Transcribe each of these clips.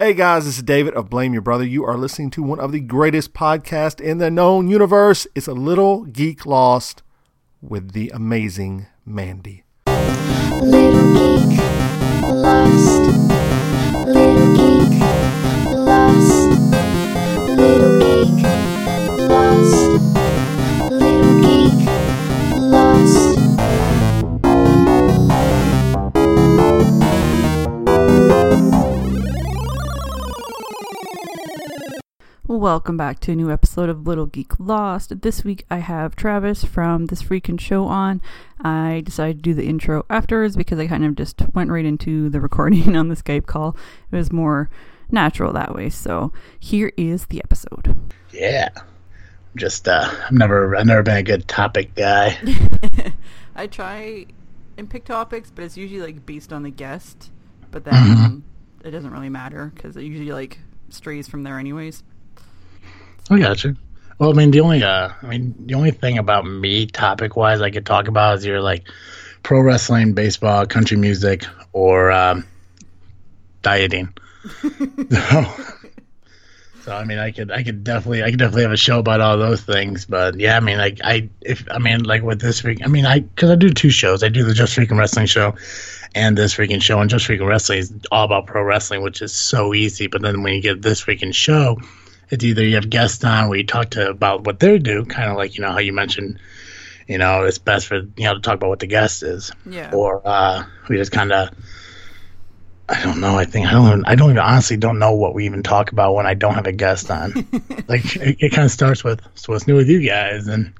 Hey guys, this is David of Blame Your Brother. You are listening to one of the greatest podcasts in the known universe. It's a little geek lost with the amazing Mandy. Little geek lost. Little geek lost. Little geek Welcome back to a new episode of Little Geek Lost. This week I have Travis from This Freaking Show on. I decided to do the intro afterwards because I kind of just went right into the recording on the Skype call. It was more natural that way. So here is the episode. Yeah. Just uh I've never I've never been a good topic guy. I try and pick topics, but it's usually like based on the guest. But then it doesn't really matter because it usually like strays from there anyways. I got you. Well, I mean the only uh I mean the only thing about me topic wise I could talk about is either like pro wrestling, baseball, country music, or um dieting. so, so I mean I could I could definitely I could definitely have a show about all those things. But yeah, I mean like I if I mean like with this week I mean I because I do two shows. I do the Just Freaking Wrestling show and this freaking show and just freaking wrestling is all about pro wrestling which is so easy but then when you get this freaking show it's either you have guests on where you talk to about what they do kind of like you know how you mentioned you know it's best for you know to talk about what the guest is Yeah. or uh we just kind of I don't know. I think I don't. Even, I don't even honestly don't know what we even talk about when I don't have a guest on. like it, it kind of starts with so what's new with you guys, and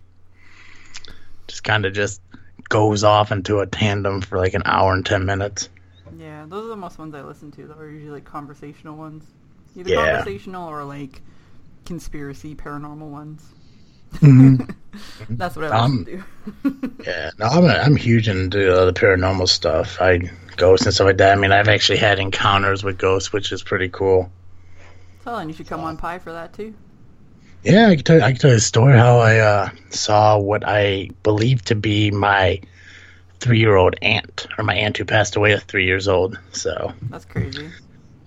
just kind of just goes off into a tandem for like an hour and ten minutes. Yeah, those are the most ones I listen to. Though are usually like conversational ones, either Yeah. conversational or like conspiracy paranormal ones. Mhm. That's what I Um, listen to. Yeah, no, I'm I'm huge into uh, the paranormal stuff. I ghosts and stuff like that. I mean, I've actually had encounters with ghosts, which is pretty cool. Tell and you should come on Pie for that too. Yeah, I can tell. I can tell you a story how I uh, saw what I believe to be my three-year-old aunt, or my aunt who passed away at three years old. So That's crazy.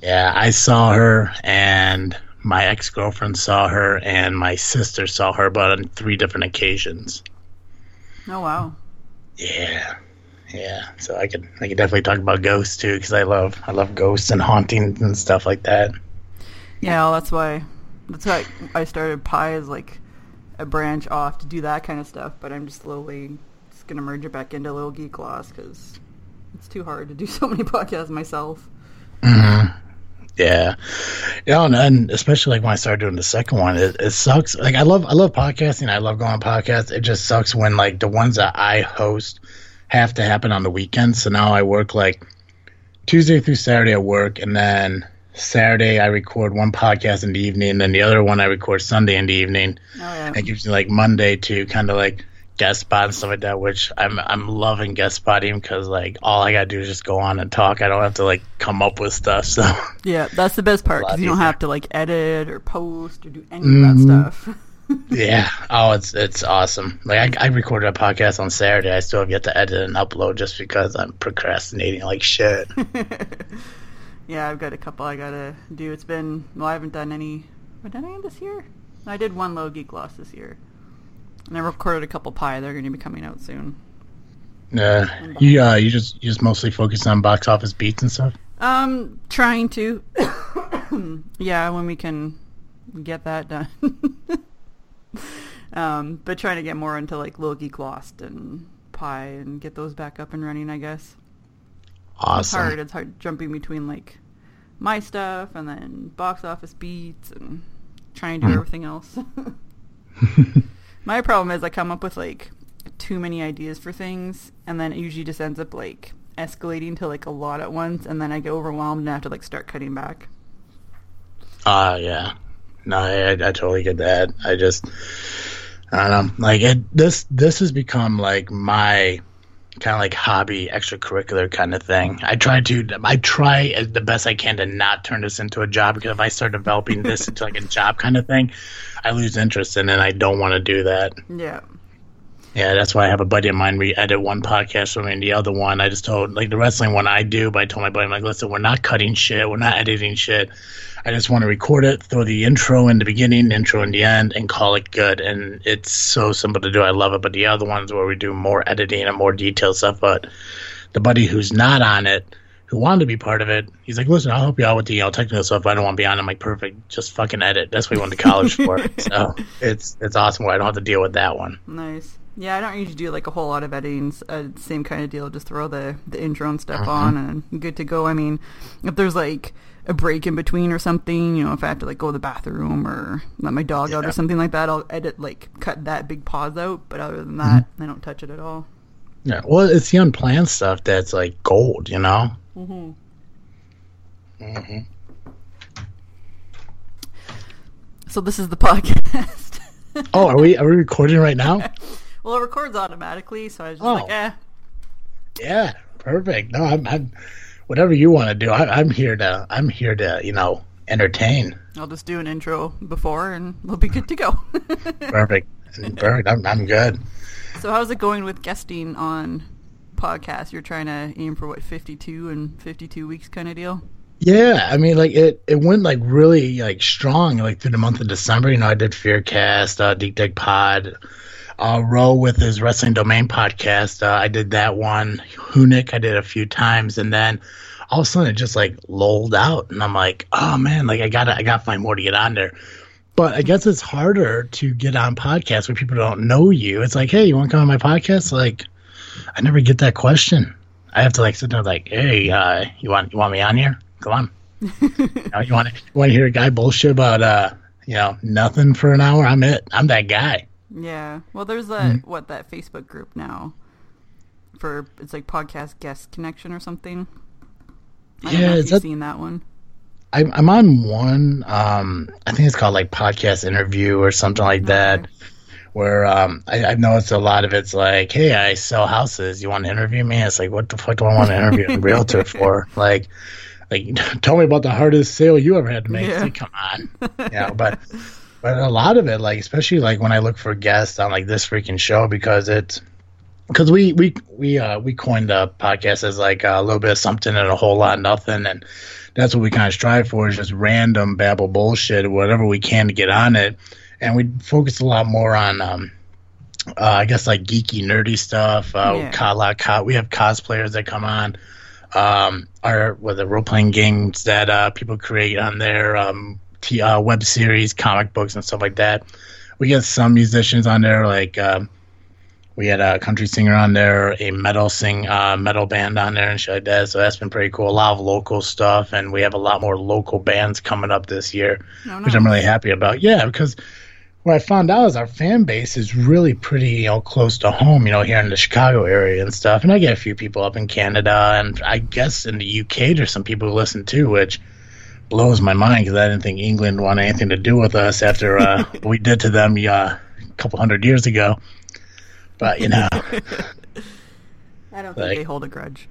yeah, I saw her, and my ex-girlfriend saw her, and my sister saw her, but on three different occasions. Oh wow. Yeah, yeah. So I could I could definitely talk about ghosts too, because I love I love ghosts and hauntings and stuff like that. Yeah, well, that's why. That's why I started Pie as like a branch off to do that kind of stuff. But I'm just slowly just gonna merge it back into Little Geek Lost because it's too hard to do so many podcasts myself. Mm-hmm. Yeah, yeah, and, and especially like when I started doing the second one, it, it sucks. Like I love I love podcasting. I love going on podcasts. It just sucks when like the ones that I host have to happen on the weekends. So now I work like Tuesday through Saturday at work, and then Saturday I record one podcast in the evening, and then the other one I record Sunday in the evening. Oh yeah. It gives me like Monday to kind of like guest spot and stuff like that, which I'm I'm loving guest spotting because like all I gotta do is just go on and talk. I don't have to like come up with stuff. So Yeah, that's the best part because you don't have to like edit or post or do any Mhm. of that stuff. yeah, oh, it's it's awesome. Like I, I recorded a podcast on Saturday. I still have yet to edit and upload just because I'm procrastinating like shit. yeah, I've got a couple I gotta do. It's been well, I haven't done any. Have I done any this year? I did one Low Geek Lost this year, and I recorded a couple Pie. They're going to be coming out soon. Uh, you uh, you just you just mostly focus on box office beats and stuff. Um, trying to. yeah, when we can get that done. um, but trying to get more into like Little Geek Lost and Pie and get those back up and running. I guess Awesome. it's hard. It's hard jumping between like my stuff and then box office beats and trying to do Mhm. everything else. my problem is I come up with like too many ideas for things and then it usually just ends up like escalating to like a lot at once and then I get overwhelmed and I have to like start cutting back. Uh yeah. No, I, I totally get that. I just I don't know. Like it, this this has become like my kind of like hobby, extracurricular kind of thing. I try to I try as the best I can to not turn this into a job because if I start developing this into like a job kind of thing, I lose interest in it and I don't want to do that. Yeah. Yeah, that's why I have a buddy of mine. We edit one podcast for me, and the other one I just told like the wrestling one I do, but I told my buddy I'm like, listen, we're not cutting shit, we're not editing shit. I just want to record it, throw the intro in the beginning, intro in the end, and call it good. And it's so simple to do. I love it. But the other ones where we do more editing and more detailed stuff. But the buddy who's not on it, who wanted to be part of it, he's like, listen, I'll help you out with the you know, technical stuff. I don't want to be on. I'm like, perfect. Just fucking edit. That's what we went to college for. So it's it's awesome. Where I don't have to deal with that one. Nice. Yeah, I don't usually do like a whole lot of editing. Uh, same kind of deal. Just throw the the intro and stuff Mhm. on, and good to go. I mean, if there's like a break in between or something, you know, if I have to like go to the bathroom or let my dog out or something like that, I'll edit like cut that big pause out. But other than that, I don't touch it at all. Yeah. Well, it's the unplanned stuff that's like gold, you know. Mm-hmm. hmm So this is the podcast. Oh, are we are we recording right now? well, it records automatically, so I was just Oh. like, eh. Yeah, perfect. No, I'm, I'm whatever you want to do. I, I'm here to I'm here to you know entertain. I'll just do an intro before, and we'll be good to go. Perfect, perfect. I'm I'm good. So how's it going with guesting on podcasts? You're trying to aim for what 52 and 52 weeks kind of deal. Yeah, I mean, like it, it went like really like strong like through the month of December. You know, I did Fearcast, uh, Deep Dig Pod, uh, Row with his Wrestling Domain podcast. Uh, I did that one. Hunick, I did a few times, and then all of a sudden it just like lulled out, and I'm like, oh man, like I gotta, I gotta find more to get on there. But I guess it's harder to get on podcasts where people don't know you. It's like, hey, you want to come on my podcast? Like, I never get that question. I have to like sit there like, hey, uh, you want you want me on here? Come on. you, know, you want to you want to hear a guy bullshit about uh, you know, nothing for an hour? I'm it. I'm that guy. Yeah. Well, there's that what that Facebook group now for it's like podcast guest connection or something. I Yeah, is that- seen that one. I'm I'm on one. Um, I think it's called like podcast interview or something like that. Okay. Where um, I, I've noticed a lot of it's like, hey, I sell houses. You want to interview me? It's like, what the fuck do I want to interview a realtor for? Like, like tell me about the hardest sale you ever had to make. Yeah. like, come on, yeah. But but a lot of it, like especially like when I look for guests on like this freaking show, because it's because we we we uh we coined the podcast as like a little bit of something and a whole lot of nothing and that's what we kind of strive for is just random babble bullshit whatever we can to get on it and we focus a lot more on um uh, I guess like geeky nerdy stuff uh Yeah. lot co- we have cosplayers that come on um our with the role playing games that uh people create on their um t- uh, web series comic books and stuff like that we get some musicians on there like um we had a country singer on there, a metal sing uh, metal band on there, and shit like that. So that's been pretty cool. A lot of local stuff, and we have a lot more local bands coming up this year, No, which I'm really happy about. Yeah, because what I found out is our fan base is really pretty, you know, close to home. You know, here in the Chicago area and stuff. And I get a few people up in Canada, and I guess in the UK there's some people who listen too, which blows my mind because I didn't think England wanted anything to do with us after uh, what we did to them uh, a couple hundred years ago. But you know. I don't think they hold a grudge.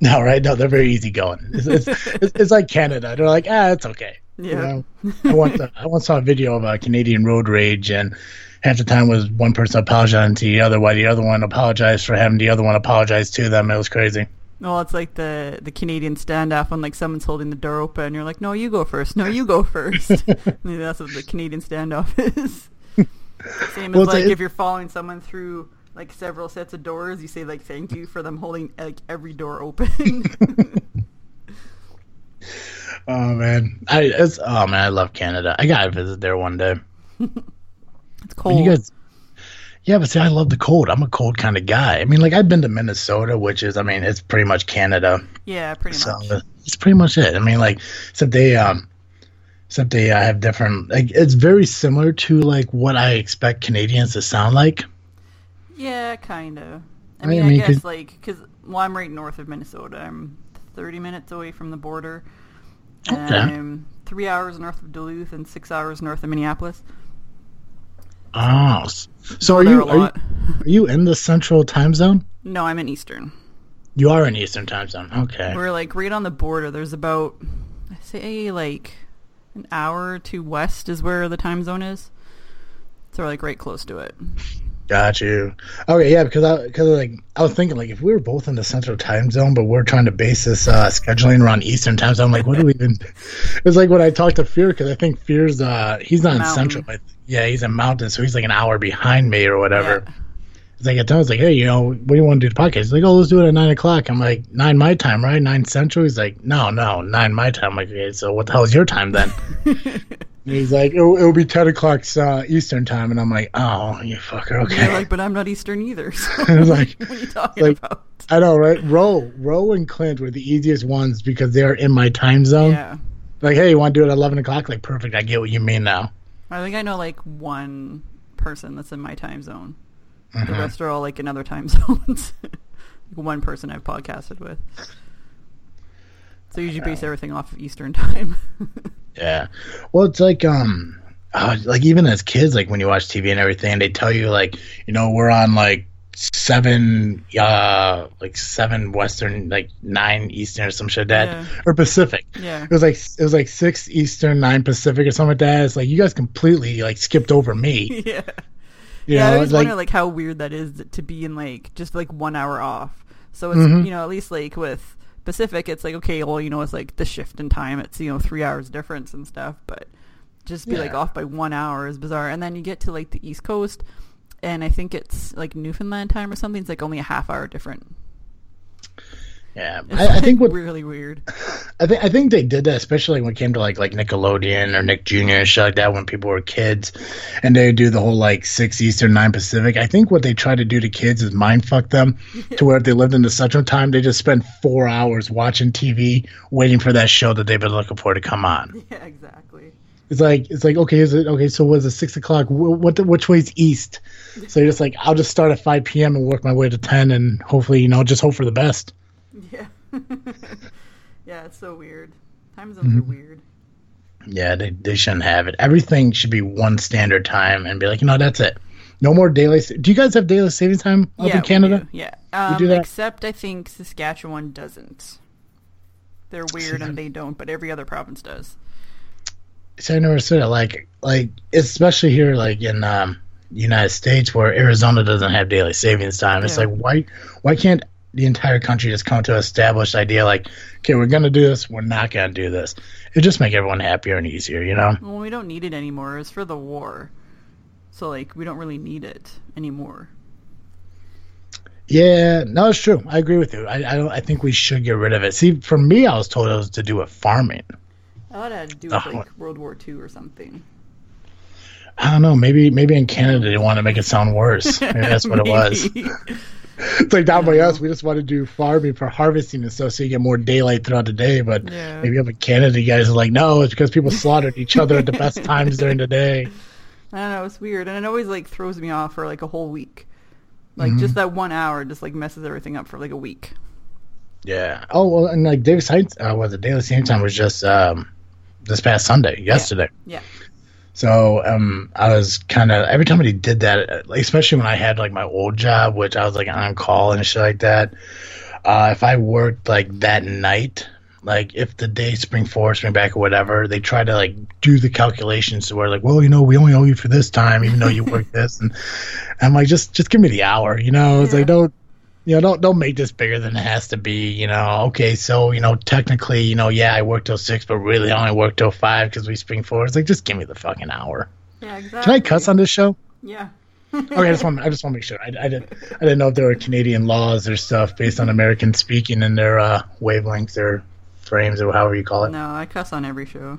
No, right? No, they're very easygoing. It's, it's, it's, it's like Canada. They're like, ah, it's okay. You Yeah. know? I once I once saw a video of a Canadian road rage, and half the time was one person apologizing to the other, while the other one apologized for having the other one apologize to them. It was crazy. Well, it's like the the Canadian standoff when like someone's holding the door open. And you're like, no, you go first. No, you go first. That's what the Canadian standoff is. Same as Well, like a- if you're following someone through like several sets of doors, you say like thank you for them holding like every door open. Oh man, I it's oh man, I love Canada. I gotta visit there one day. it's cold. you guys, yeah, but see, I love the cold. I'm a cold kind of guy. I mean, like I've been to Minnesota, which is, I mean, it's pretty much Canada. yeah, pretty So much. it's pretty much it. I mean, like, except they, um, except they uh, have different. Like, it's very similar to like what I expect Canadians to sound like. Yeah, kind of. I I mean, I, guess could- like because well, I'm right north of Minnesota. I'm 30 minutes away from the border. Okay. I'm three hours north of Duluth and six hours north of Minneapolis. Oh, so are you, are you are you in the Central Time Zone? No, I'm in Eastern. You are in Eastern Time Zone. Okay. We're like right on the border. There's about I say like an hour to west is where the time zone is. So we're like right close to it. Got you. Okay, yeah, because I because like I was thinking like if we were both in the central time zone, but we're trying to base this uh, scheduling around Eastern time zone, like what do we even? It's like when I talked to Fear because I think Fear's uh he's not in central, but yeah, he's in Mountain, so he's like an hour behind me or whatever. Yeah. It's like at told him, I was like, hey, you know, what do you want to do the podcast? He's like, oh, let's do it at nine o'clock. I'm like, nine my time, right? Nine central. He's like, no, no, nine my time. I'm like, okay, so what the hell is your time then? And he's like, it'll, it'll be 10 o'clock uh, Eastern time. And I'm like, oh, you fucker, okay. like, but I'm not Eastern either. So I was like, what are you talking like- about? I know, right? Roe, Roe and Clint were the easiest ones because they're in my time zone. Yeah. Like, hey, you want to do it at 11 o'clock? Like, perfect. I get what you mean now. I think I know like one person that's in my time zone. The Mhm. rest are all like in other time zones. like one person I've podcasted with. So you usually base everything off of Eastern time. Yeah. Well, it's like um, uh, like even as kids, like when you watch TV and everything, they tell you like, you know, we're on like seven, uh, like seven Western, like nine Eastern or some shit like that, Yeah. or Pacific. yeah. It was like it was like six Eastern, nine Pacific, or something like that. It's like you guys completely like skipped over me. Yeah. You yeah, I know, always it's like wonder like how weird that is to be in like just like one hour off. So it's Mhm. you know at least like with Pacific, it's like okay, well you know it's like the shift in time. It's you know three hours difference and stuff, but just be like off by one hour is bizarre. And then you get to like the East Coast, and I think it's like Newfoundland time or something. It's like only a half hour different. Yeah. It's I, I think like what really weird. I think I think they did that, especially when it came to like like Nickelodeon or Nick Jr. and shit like that when people were kids, and they would do the whole like six Eastern, nine Pacific. I think what they try to do to kids is mind fuck them to where if they lived in the Central Time, they just spend four hours watching TV waiting for that show that they've been looking for to come on. Yeah, exactly. It's like it's like okay, is it okay? So was it six o'clock? Wh- What which way's east? So you're just like I'll just start at five p.m. and work my way to ten, and hopefully you know just hope for the best. Yeah. yeah, it's so weird. Time zones are weird. Yeah, they, they shouldn't have it. Everything should be one standard time and be like, you know, that's it. No more daily. Do you guys have daily savings time up yeah, in Canada? We do. Yeah. Um, do that? Except I think Saskatchewan doesn't. They're weird and they don't, but every other province does. So I never said it. Like, like especially here, like in um, United States, where Arizona doesn't have daily savings time. It's Yeah. like, why, why can't the entire country just come to an established idea? Like, okay, we're gonna do this. We're not gonna do this. It just make everyone happier and easier, you know? Well, we don't need it anymore. It's for the war. So, like, we don't really need it anymore. Yeah, no, it's true. I agree with you. I, I don't. I think we should get rid of it. See, for me, I was told it was to do with farming. I thought it had to do with, like, World War II or something. I don't know. Maybe maybe in Canada they want to make it sound worse. Maybe that's what it was. It's like down by us, we just want to do farming for harvesting and stuff, so you get more daylight throughout the day. But Yeah. maybe up in Canada, you guys are like, no, it's because people slaughtered each other at the best times during the day. I don't know. It's weird. And it always, like, throws me off for, like, a whole week. Like, Mm-hmm. just that one hour just, like, messes everything up for, like, a week. Yeah. Oh well, and like David Science, uh, was it Daily Same Time was just um, this past Sunday, yesterday. Yeah. So um, I was kind of every time he did that, especially when I had like my old job, which I was like on call and shit like that. Uh, if I worked like that night, like if the day spring forward, spring back, or whatever, they try to like do the calculations to where like, well, you know, we only owe you for this time, even though you worked this, and I'm like, just just give me the hour, you know? It's Yeah. like don't. You know, don't don't make this bigger than it has to be. You know, okay, so you know, technically, you know, yeah, I worked till six, but really, I only worked till five because we spring forward. It's like, just give me the fucking hour. Yeah, exactly. Can I cuss on this show? Yeah. Okay, I just want I just want to make sure. I, I didn't I didn't know if there were Canadian laws or stuff based on American speaking and their uh, wavelengths or frames or however you call it. No, I cuss on every show.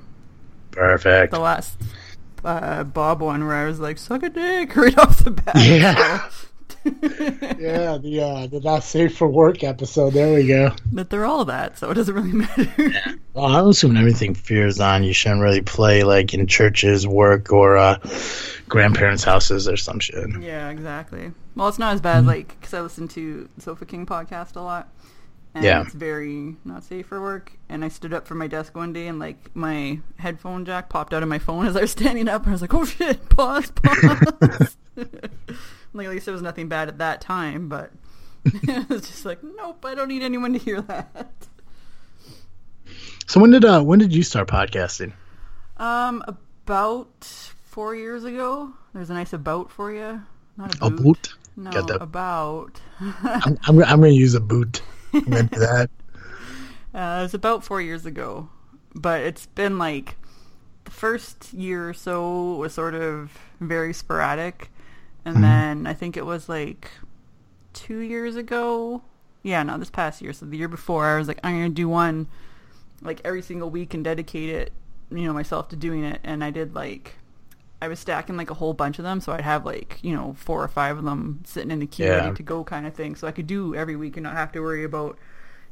Perfect. The last uh, Bob one where I was like, suck a dick right off the bat. Yeah. So- Yeah, the uh, the not safe for work episode. There we go. but they're all that, so it doesn't really matter. Well, I'm assuming everything fears on. You shouldn't really play like in churches, work, or uh, grandparents' houses or some shit. yeah, exactly. Well, it's not as bad, like, because I listen to Sofa King podcast a lot. And Yeah. it's very not safe for work. And I stood up from my desk one day and, like, my headphone jack popped out of my phone as I was standing up. And I was like, oh shit, pause, pause. like, at least there was nothing bad at that time, but it was just like, nope, I don't need anyone to hear that. So when did uh when did you start podcasting? Um, about four years ago. There's a nice about for you. Not a A boot. boot. No, that. about. I'm, I'm, I'm going to use a boot. I'm going to do that. Uh, it was about four years ago, but it's been like the first year or so was sort of very sporadic, and then I think it was like two years ago. Yeah, no, this past year. So the year before, I was like, I'm gonna do one like every single week and dedicate it, you know, myself to doing it. And I did like, I was stacking like a whole bunch of them, so I'd have like you know four or five of them sitting in the queue Yeah. ready to go, kind of thing. So I could do every week and not have to worry about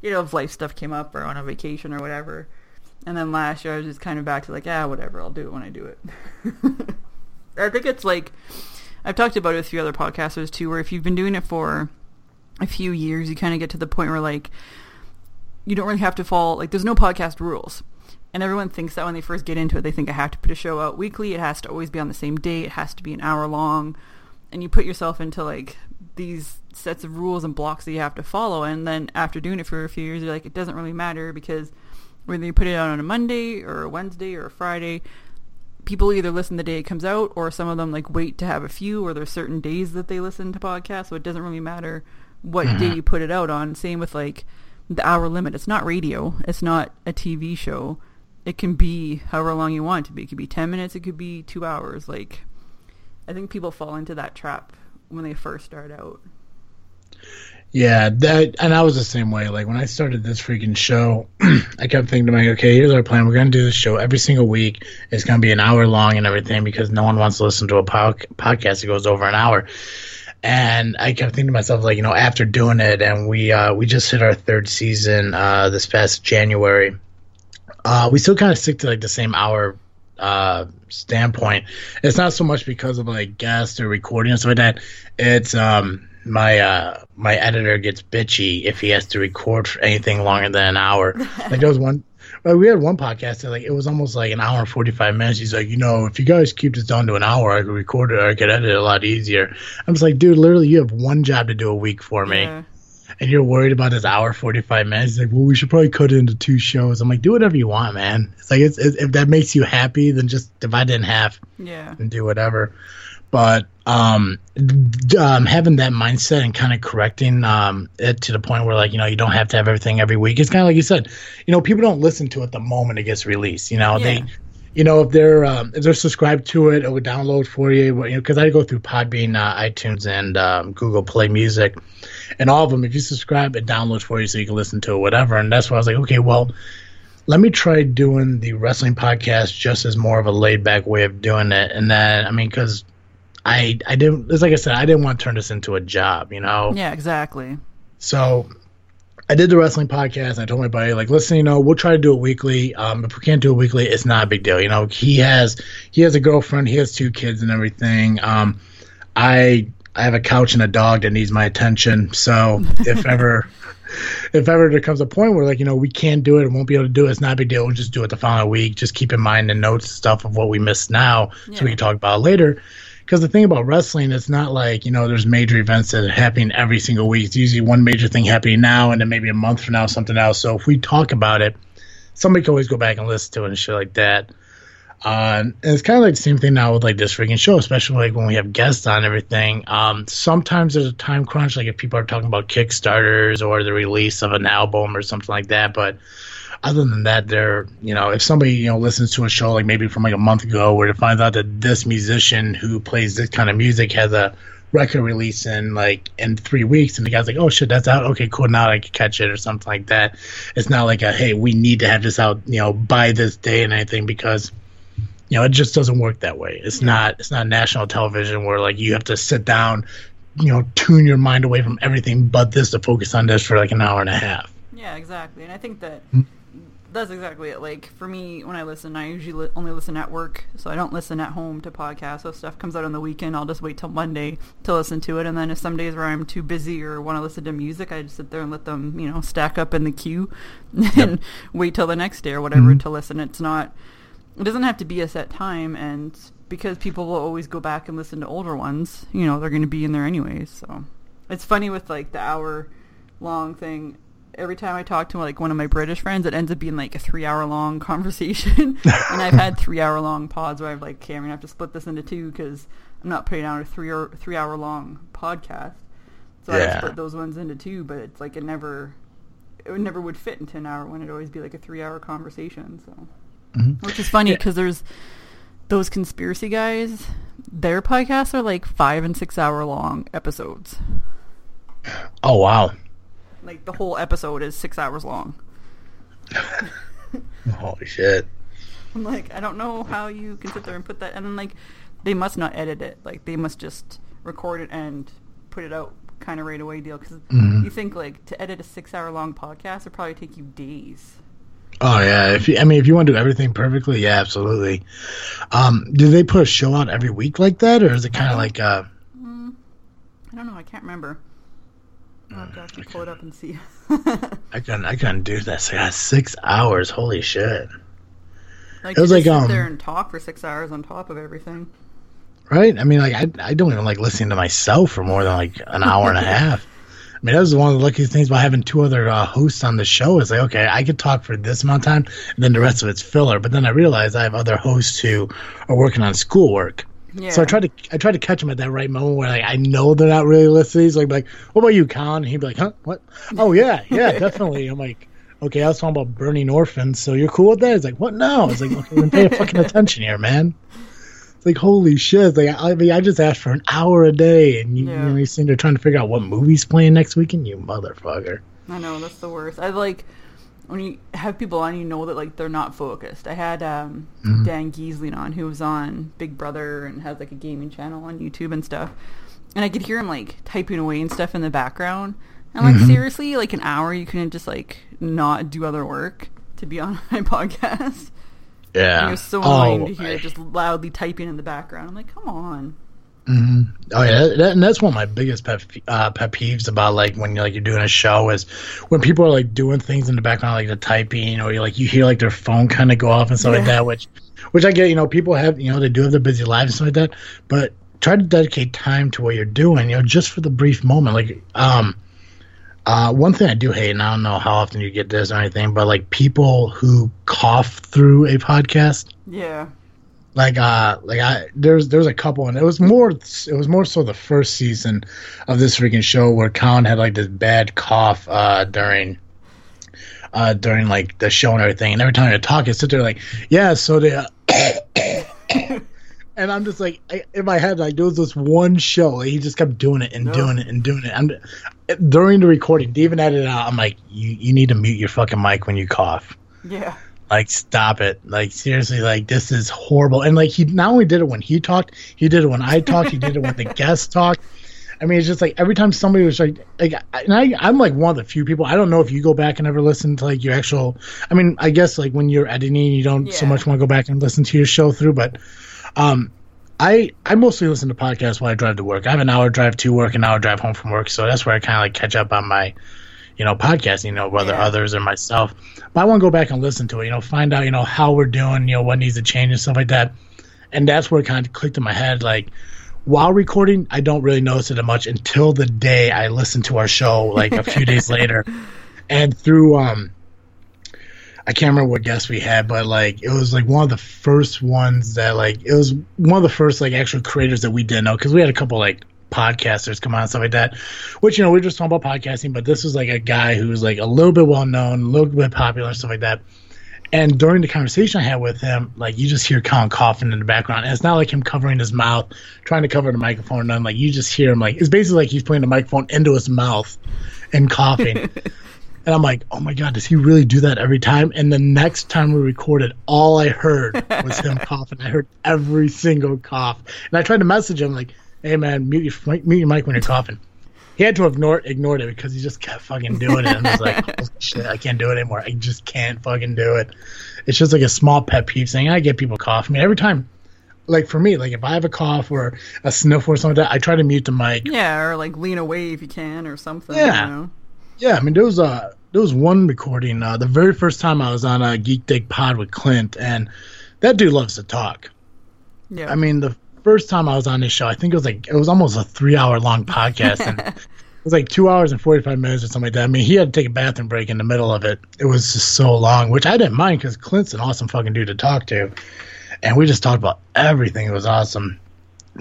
you know, if life stuff came up or on a vacation or whatever. And then last year I was just kind of back to like, ah, whatever, I'll do it when I do it. I think it's like I've talked about it with a few other podcasters too, where if you've been doing it for a few years, you kind of get to the point where like you don't really have to follow like there's no podcast rules. And everyone thinks that when they first get into it, they think I have to put a show out weekly. It has to always be on the same day. It has to be an hour long. And you put yourself into like these sets of rules and blocks that you have to follow. And then after doing it for a few years, you're like, it doesn't really matter because whether you put it out on a Monday or a Wednesday or a Friday, people either listen the day it comes out or some of them like wait to have a few or there's certain days that they listen to podcasts. So it doesn't really matter what day mm-hmm. you put it out on. Same with like the hour limit. It's not radio. It's not a TV show. It can be however long you want it to be. It could be 10 minutes. It could be two hours. Like, I think people fall into that trap when they first start out. Yeah, that and I was the same way. Like when I started this freaking show, I kept thinking to myself, okay, here's our plan. We're gonna do this show every single week. It's gonna be an hour long and everything because no one wants to listen to a pod- podcast that goes over an hour. And I kept thinking to myself, like, you know, after doing it, and we uh, we just hit our third season uh, this past January. Uh, we still kind of stick to like the same hour uh standpoint. It's not so much because of like guests or recording and stuff like that. It's um my uh my editor gets bitchy if he has to record for anything longer than an hour. like there was one like we had one podcast that like it was almost like an hour and forty five minutes. He's like, you know, if you guys keep this down to an hour, I could record it, I could edit it a lot easier. I'm just like, dude, literally you have one job to do a week for me Yeah. and you're worried about this hour 45 minutes He's like well we should probably cut it into two shows i'm like do whatever you want man it's like it's, it's, if that makes you happy then just divide it in half Yeah. and do whatever but um, um having that mindset and kind of correcting um it to the point where like you know you don't have to have everything every week. It's kind of like you said you know people don't listen to it the moment it gets released you know? Yeah. they you know if they're um, if they're subscribed to it it would download for you you know because i go through podbean uh, itunes and um, google play music and all of them if you subscribe it downloads for you so you can listen to it whatever. And that's why i was like okay well let me try doing the wrestling podcast just as more of a laid back way of doing it. And then i mean because i i didn't it's like i said i didn't want to turn this into a job you know Yeah, exactly. so I did the wrestling podcast. I told my buddy, like, listen, you know, we'll try to do it weekly. Um, if we can't do it weekly, it's not a big deal. You know, he has he has a girlfriend, he has two kids and everything. Um, I I have a couch and a dog that needs my attention. So if ever if ever there comes a point where like you know we can't do it and won't be able to do it, it's not a big deal. We'll just do it the following week. Just keep in mind the notes and stuff of what we missed now, so we can talk about it later. Because the thing about wrestling, it's not like you know there's major events that are happening every single week. It's usually one major thing happening now, and then maybe a month from now something else. So if we talk about it, somebody can always go back and listen to it and shit like that. Uh, and it's kind of like the same thing now with like this freaking show, especially like when we have guests on everything. Um, sometimes there's a time crunch, like if people are talking about Kickstarters or the release of an album or something like that. But other than that, they're you know if somebody you know listens to a show like maybe from like a month ago, where it finds out that this musician who plays this kind of music has a record release in like in three weeks, and the guy's like, "Oh shit, that's out. Okay, cool. Now I can catch it or something like that." It's not like a hey, we need to have this out, you know, by this day and anything because you know it just doesn't work that way. It's not it's not national television where like you have to sit down, you know, tune your mind away from everything but this to focus on this for like an hour and a half. Yeah, exactly. And I think that Hmm. That's exactly it. Like for me, when I listen, I usually li- only listen at work, so I don't listen at home to podcasts. So if stuff comes out on the weekend, I'll just wait till Monday to listen to it. And then if some days where I'm too busy or want to listen to music, I just sit there and let them, you know, stack up in the queue and wait till the next day or whatever Mm-hmm. to listen. It's not. It doesn't have to be a set time, and because people will always go back and listen to older ones, you know, they're going to be in there anyways. So it's funny with like the hour long thing. Every time I talk to like one of my British friends, it ends up being like a three hour long conversation. and I've had three hour long pods where I've like, okay, I'm gonna have to split this into two because I'm not putting out a three or three hour long podcast. So I split those ones into two, but it's like it never it would never would fit into an hour when it'd always be like a three hour conversation. So Mhm. which is funny Yeah. because there's those conspiracy guys. Their podcasts are like five and six hour long episodes. Oh wow. Like the whole episode is six hours long. Holy shit. I'm like, I don't know how you can sit there and put that, and then like, they must not edit it. Like they must just record it and put it out kind of right away deal. Because Mhm. you think like to edit a six hour long podcast would probably take you days. Oh yeah. If you, I mean, if you want to do everything perfectly, yeah, absolutely. Um, do they put a show out every week like that, or is it kind of like uh? Mm, I don't know. I can't remember. I'll have to pull it up and see. I couldn't. I couldn't do this. I got six hours. Holy shit. like It was like, sit um, there and talk for six hours on top of everything. Right? I mean, like I, I don't even like listening to myself for more than like an hour and a half. I mean, that was one of the luckiest things about having two other uh, hosts on the show. Is like, okay, I could talk for this amount of time, and then the rest of it's filler. But then I realized I have other hosts who are working on schoolwork. Yeah. So I tried to I tried to catch him at that right moment where like I know they're not really listening. So like, like what about you, Con? And he'd be like, huh, what? Oh yeah, yeah, definitely. I'm like, okay, I was talking about burning orphans, so you're cool with that? He's like, what? No. It's like, okay, then pay fucking attention here, man. It's like holy shit. Like I mean, I just asked for an hour a day, and you, Yeah. you know, you seem to trying to figure out what movie's playing next weekend. You motherfucker. I know that's the worst. I like when you have people on, you know that like they're not focused. I had um, Mm-hmm. Dan Gheesling on, who was on Big Brother and has like a gaming channel on YouTube and stuff. And I could hear him like typing away and stuff in the background. And like Mm-hmm. seriously, like an hour, you couldn't just like not do other work to be on my podcast. Yeah. And it was so Oh, annoying to hear I- just loudly typing in the background. I'm like, come on. Hmm Oh yeah, that, and that's one of my biggest pet uh, pet peeves about like when you're like you're doing a show is when people are like doing things in the background like the typing or you like you hear like their phone kind of go off and stuff like that, which which I get. You know, people have you know they do have their busy lives and stuff like that, but try to dedicate time to what you're doing. You know, just for the brief moment. Like um, uh, one thing I do hate, and I don't know how often you get this or anything, but like people who cough through a podcast Yeah. Like uh like I there's there was a couple and it was more it was more so the first season of this freaking show where Colin had like this bad cough uh during uh during like the show and everything. And every time I talk I sit there like yeah so they uh, and I'm just like I, in my head like there was this one show like, he just kept doing it and No. doing it and doing it. I'm during the recording they even edited it out. I'm like you you need to mute your fucking mic when you cough. Yeah. Like, stop it. Like, seriously, like, this is horrible. And, like, he not only did it when he talked, he did it when I talked, he did it when the guests talked. I mean, it's just like every time somebody was like, like, and I, I'm like one of the few people. I don't know if you go back and ever listen to like your actual. I mean, I guess like when you're editing, you don't so much want to go back and listen to your show through. But, um, I I mostly listen to podcasts while I drive to work. I have an hour drive to work, an hour drive home from work, so that's where I kind of like catch up on my, you know, podcasting. You know, whether Yeah. others or myself. But I want to go back and listen to it. You know, find out you know how we're doing. You know, what needs to change and stuff like that. And that's where it kind of clicked in my head. Like while recording, I don't really notice it much until the day I listen to our show, like a few days later, and through um. I can't remember what guest we had, but like it was like one of the first ones that like it was one of the first like actual creators that we didn't know because we had a couple like podcasters come on and stuff like that, which you know we are just talking about podcasting, but this was like a guy who was like a little bit well known, a little bit popular stuff like that. And during the conversation I had with him, like you just hear Colin coughing in the background. And it's not like him covering his mouth, trying to cover the microphone. And then like you just hear him like it's basically like he's putting the microphone into his mouth and coughing. and I'm like, oh my god, does he really do that every time? And the next time we recorded, all I heard was him coughing. I heard every single cough. And I tried to message him like, hey man, mute your mic- mute your mic when you're coughing. He had to have ignored, it because he just kept fucking doing it. And I was like, oh, shit, I can't do it anymore. I just can't fucking do it. It's just like a small pet peeve thing. I get people cough. I mean, every time, like for me, like if I have a cough or a sniffle or something like that, I try to mute the mic. Yeah, or like lean away if you can or something. Yeah. You know? Yeah, I mean, there was uh, there was one recording. Uh, the very first time I was on a Geek Dig Pod with Clint, and that dude loves to talk. Yeah. I mean, the first time I was on his show, I think it was like it was almost a three hour long podcast, and it was like two hours and forty five minutes or something like that. I mean, he had to take a bathroom break in the middle of it. It was just so long, which I didn't mind because Clint's an awesome fucking dude to talk to, and we just talked about everything. It was awesome.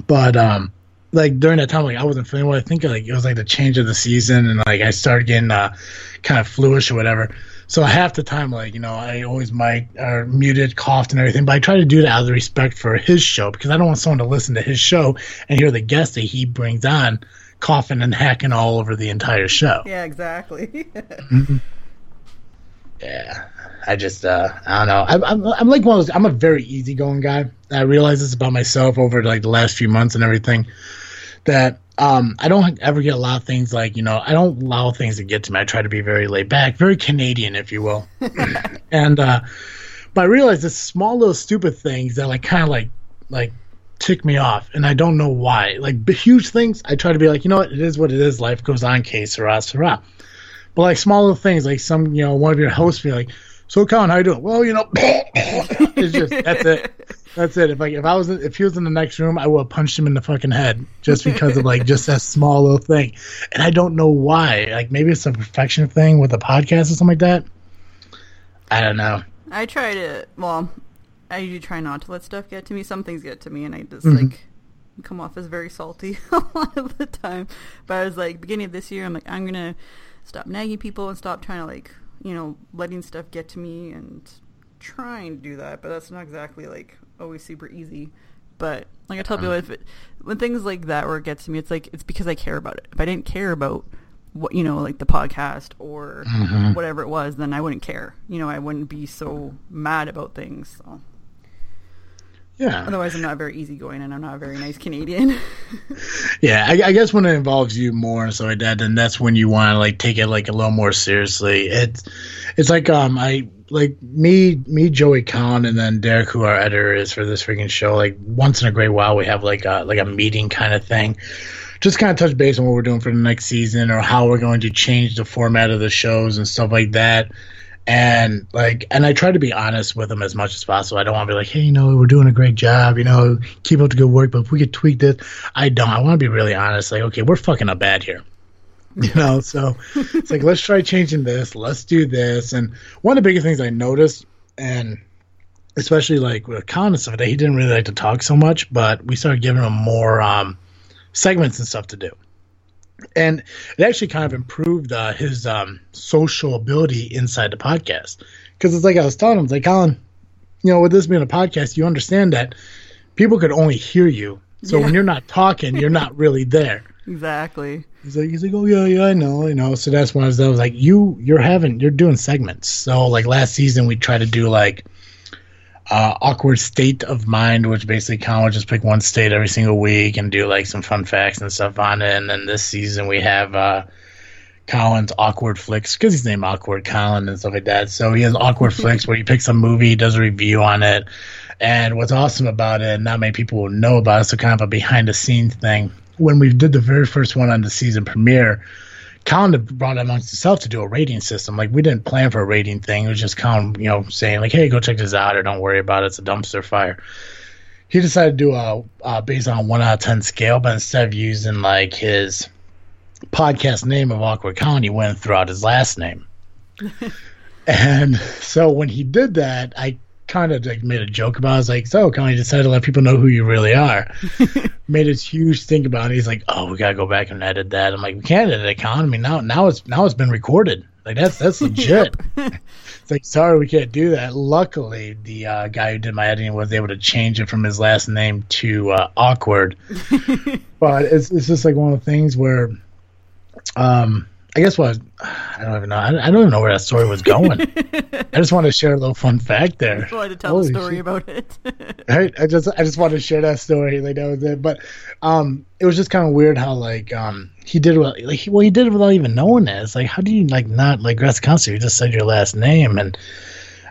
but um, like during that time, like I wasn't feeling well. I think like it was like the change of the season, and like I started getting uh, kind of fluish or whatever. So half the time, like you know, I always mic or muted, coughed, and everything. But I try to do that out of respect for his show because I don't want someone to listen to his show and hear the guest that he brings on coughing and hacking all over the entire show. Yeah, exactly. Yeah, I just uh, I don't know. I'm, I'm I'm like one of those. I'm a very easygoing guy. I realize this about myself over like the last few months and everything. That um, I don't ever get a lot of things like you know I don't allow things to get to me. I try to be very laid back, very Canadian, if you will. and uh, but I realize this small little stupid things that like kind of like like tick me off, and I don't know why. Like b- huge things, I try to be like you know what, it is what it is. Life goes on. Que Sera Sera. But like small little things, like some you know one of your hosts be like, "So Colin, how you doing?" Well, you know, it's just that's it. That's it. If like if I was in, if he was in the next room, I would have punched him in the fucking head just because of like just that small little thing, and I don't know why. Like maybe it's a perfection thing with a podcast or something like that. I don't know. I try to. Well, I usually try not to let stuff get to me. Some things get to me, and I just Mhm. like come off as very salty a lot of the time. But I was like, beginning of this year, I'm like, I'm gonna stop nagging people and stop trying to like, you know, letting stuff get to me and trying to do that. But that's not exactly like always super easy. But like I tell people, if it, when things like that where it gets to me, it's like it's because I care about it. If I didn't care about what you know, like the podcast or Mhm. whatever it was, then I wouldn't care. You know, I wouldn't be so mad about things. So. Yeah, Otherwise, I'm not very easygoing, and I'm not a very nice Canadian. yeah. I, I guess when it involves you more and stuff like that, then that's when you want to like take it like a little more seriously. It's it's like um I like me me Joey Kahn, and then Derek who our editor is for this freaking show. Like once in a great while we have like a like a meeting kind of thing. Just kind of touch base on what we're doing for the next season or how we're going to change the format of the shows and stuff like that. And like, and I try to be honest with them as much as possible. I don't want to be like, hey, you know, we're doing a great job, you know, keep up the good work, but if we could tweak this, I don't. I want to be really honest. Like, okay, we're fucking up bad here. You know, so it's like let's try changing this. Let's do this. And one of the biggest things I noticed, and especially like with Colin and stuff, that he didn't really like to talk so much, but we started giving him more um, segments and stuff to do. And it actually kind of improved uh, his um, social ability inside the podcast. Because it's like I was telling him, like, Colin, you know, with this being a podcast, you understand that people could only hear you. So Yeah. when you're not talking, you're not really there. exactly. He's like, he's like, oh yeah, yeah, I know, you know. So that's why I was, like, you, you're having, you're doing segments. So like last season, we tried to do like uh, awkward state of mind, which basically Colin would just pick one state every single week and do like some fun facts and stuff on it. And then this season we have uh, Colin's awkward flicks because he's named Awkward Colin and stuff like that. So he has awkward flicks where he picks a movie, does a review on it. And what's awesome about it, and not many people will know about it, so kind of a behind the scenes thing. When we did the very first one on the season premiere, Colin had brought it amongst himself to do a rating system. Like we didn't plan for a rating thing. It was just Colin, you know, saying like, "Hey, go check this out," or "Don't worry about it. It's a dumpster fire." He decided to do a uh, based on a one out of ten scale, but instead of using like his podcast name of Awkward Colin, he went throughout his last name. and so when he did that, I kind of like made a joke about. it. I was like, "So, you decided to let people know who you really are." made this huge thing about it. He's like, "Oh, we gotta go back and edit that." I'm like, "We can't edit it. I mean, now now it's now it's been recorded. Like that's that's legit." It's like, sorry, we can't do that. Luckily, the uh, guy who did my editing was able to change it from his last name to uh, awkward. but it's it's just like one of the things where, um, I guess what I don't even know. I, don't even know where that story was going. I just want to share a little fun fact there. I wanted to tell Holy a story shit. about it. Right? I just I just wanted to share that story. Like that was it. But um, it was just kind of weird how like um he did what like he, well he did it without even knowing it. It's like how do you like not like that's concert? You just said your last name and.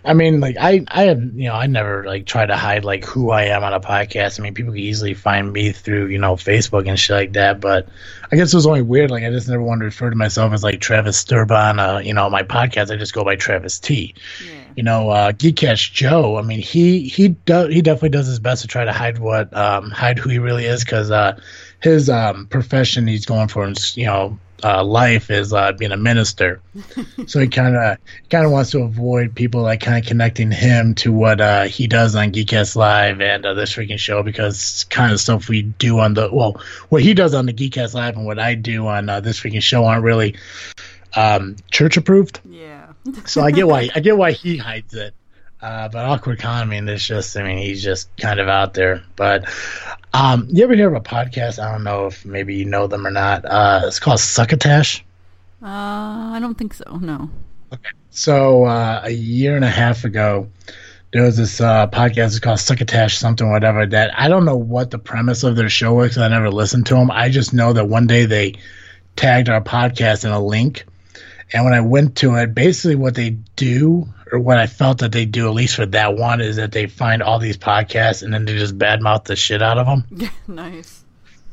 I mean, like I, I have, you know, I never like try to hide like who I am on a podcast. I mean, people can easily find me through, you know, Facebook and shit like that. But I guess it was only weird. Like I just never wanted to refer to myself as like Travis Sturba on, uh, you know, my podcast. I just go by Travis T. yeah. you know, uh, Joe. I mean, he he do, he definitely does his best to try to hide what um, hide who he really is because uh, his um, profession he's going for, you know, uh, life is uh, being a minister. so he kind of kind of wants to avoid people like kind of connecting him to what uh, he does on Geekcast Live and uh, this freaking show because kind of stuff we do on the well, what he does on the Geekcast Live and what I do on uh, this freaking show aren't really um, church approved. Yeah. So I get why I get why he hides it. Uh, but awkward con, I mean, it's just, I mean, he's just kind of out there. But um, you ever hear of a podcast? I don't know if maybe you know them or not. Uh, it's called Succotash. Uh, I don't think so. No. Okay. So uh, a year and a half ago, there was this uh, podcast it's called Succotash something whatever that I don't know what the premise of their show was. I never listened to them. I just know that one day they tagged our podcast in a link, and when I went to it, basically what they do or what I felt that they do at least for that one is that they find all these podcasts and then they just badmouth the shit out of them. Yeah. nice.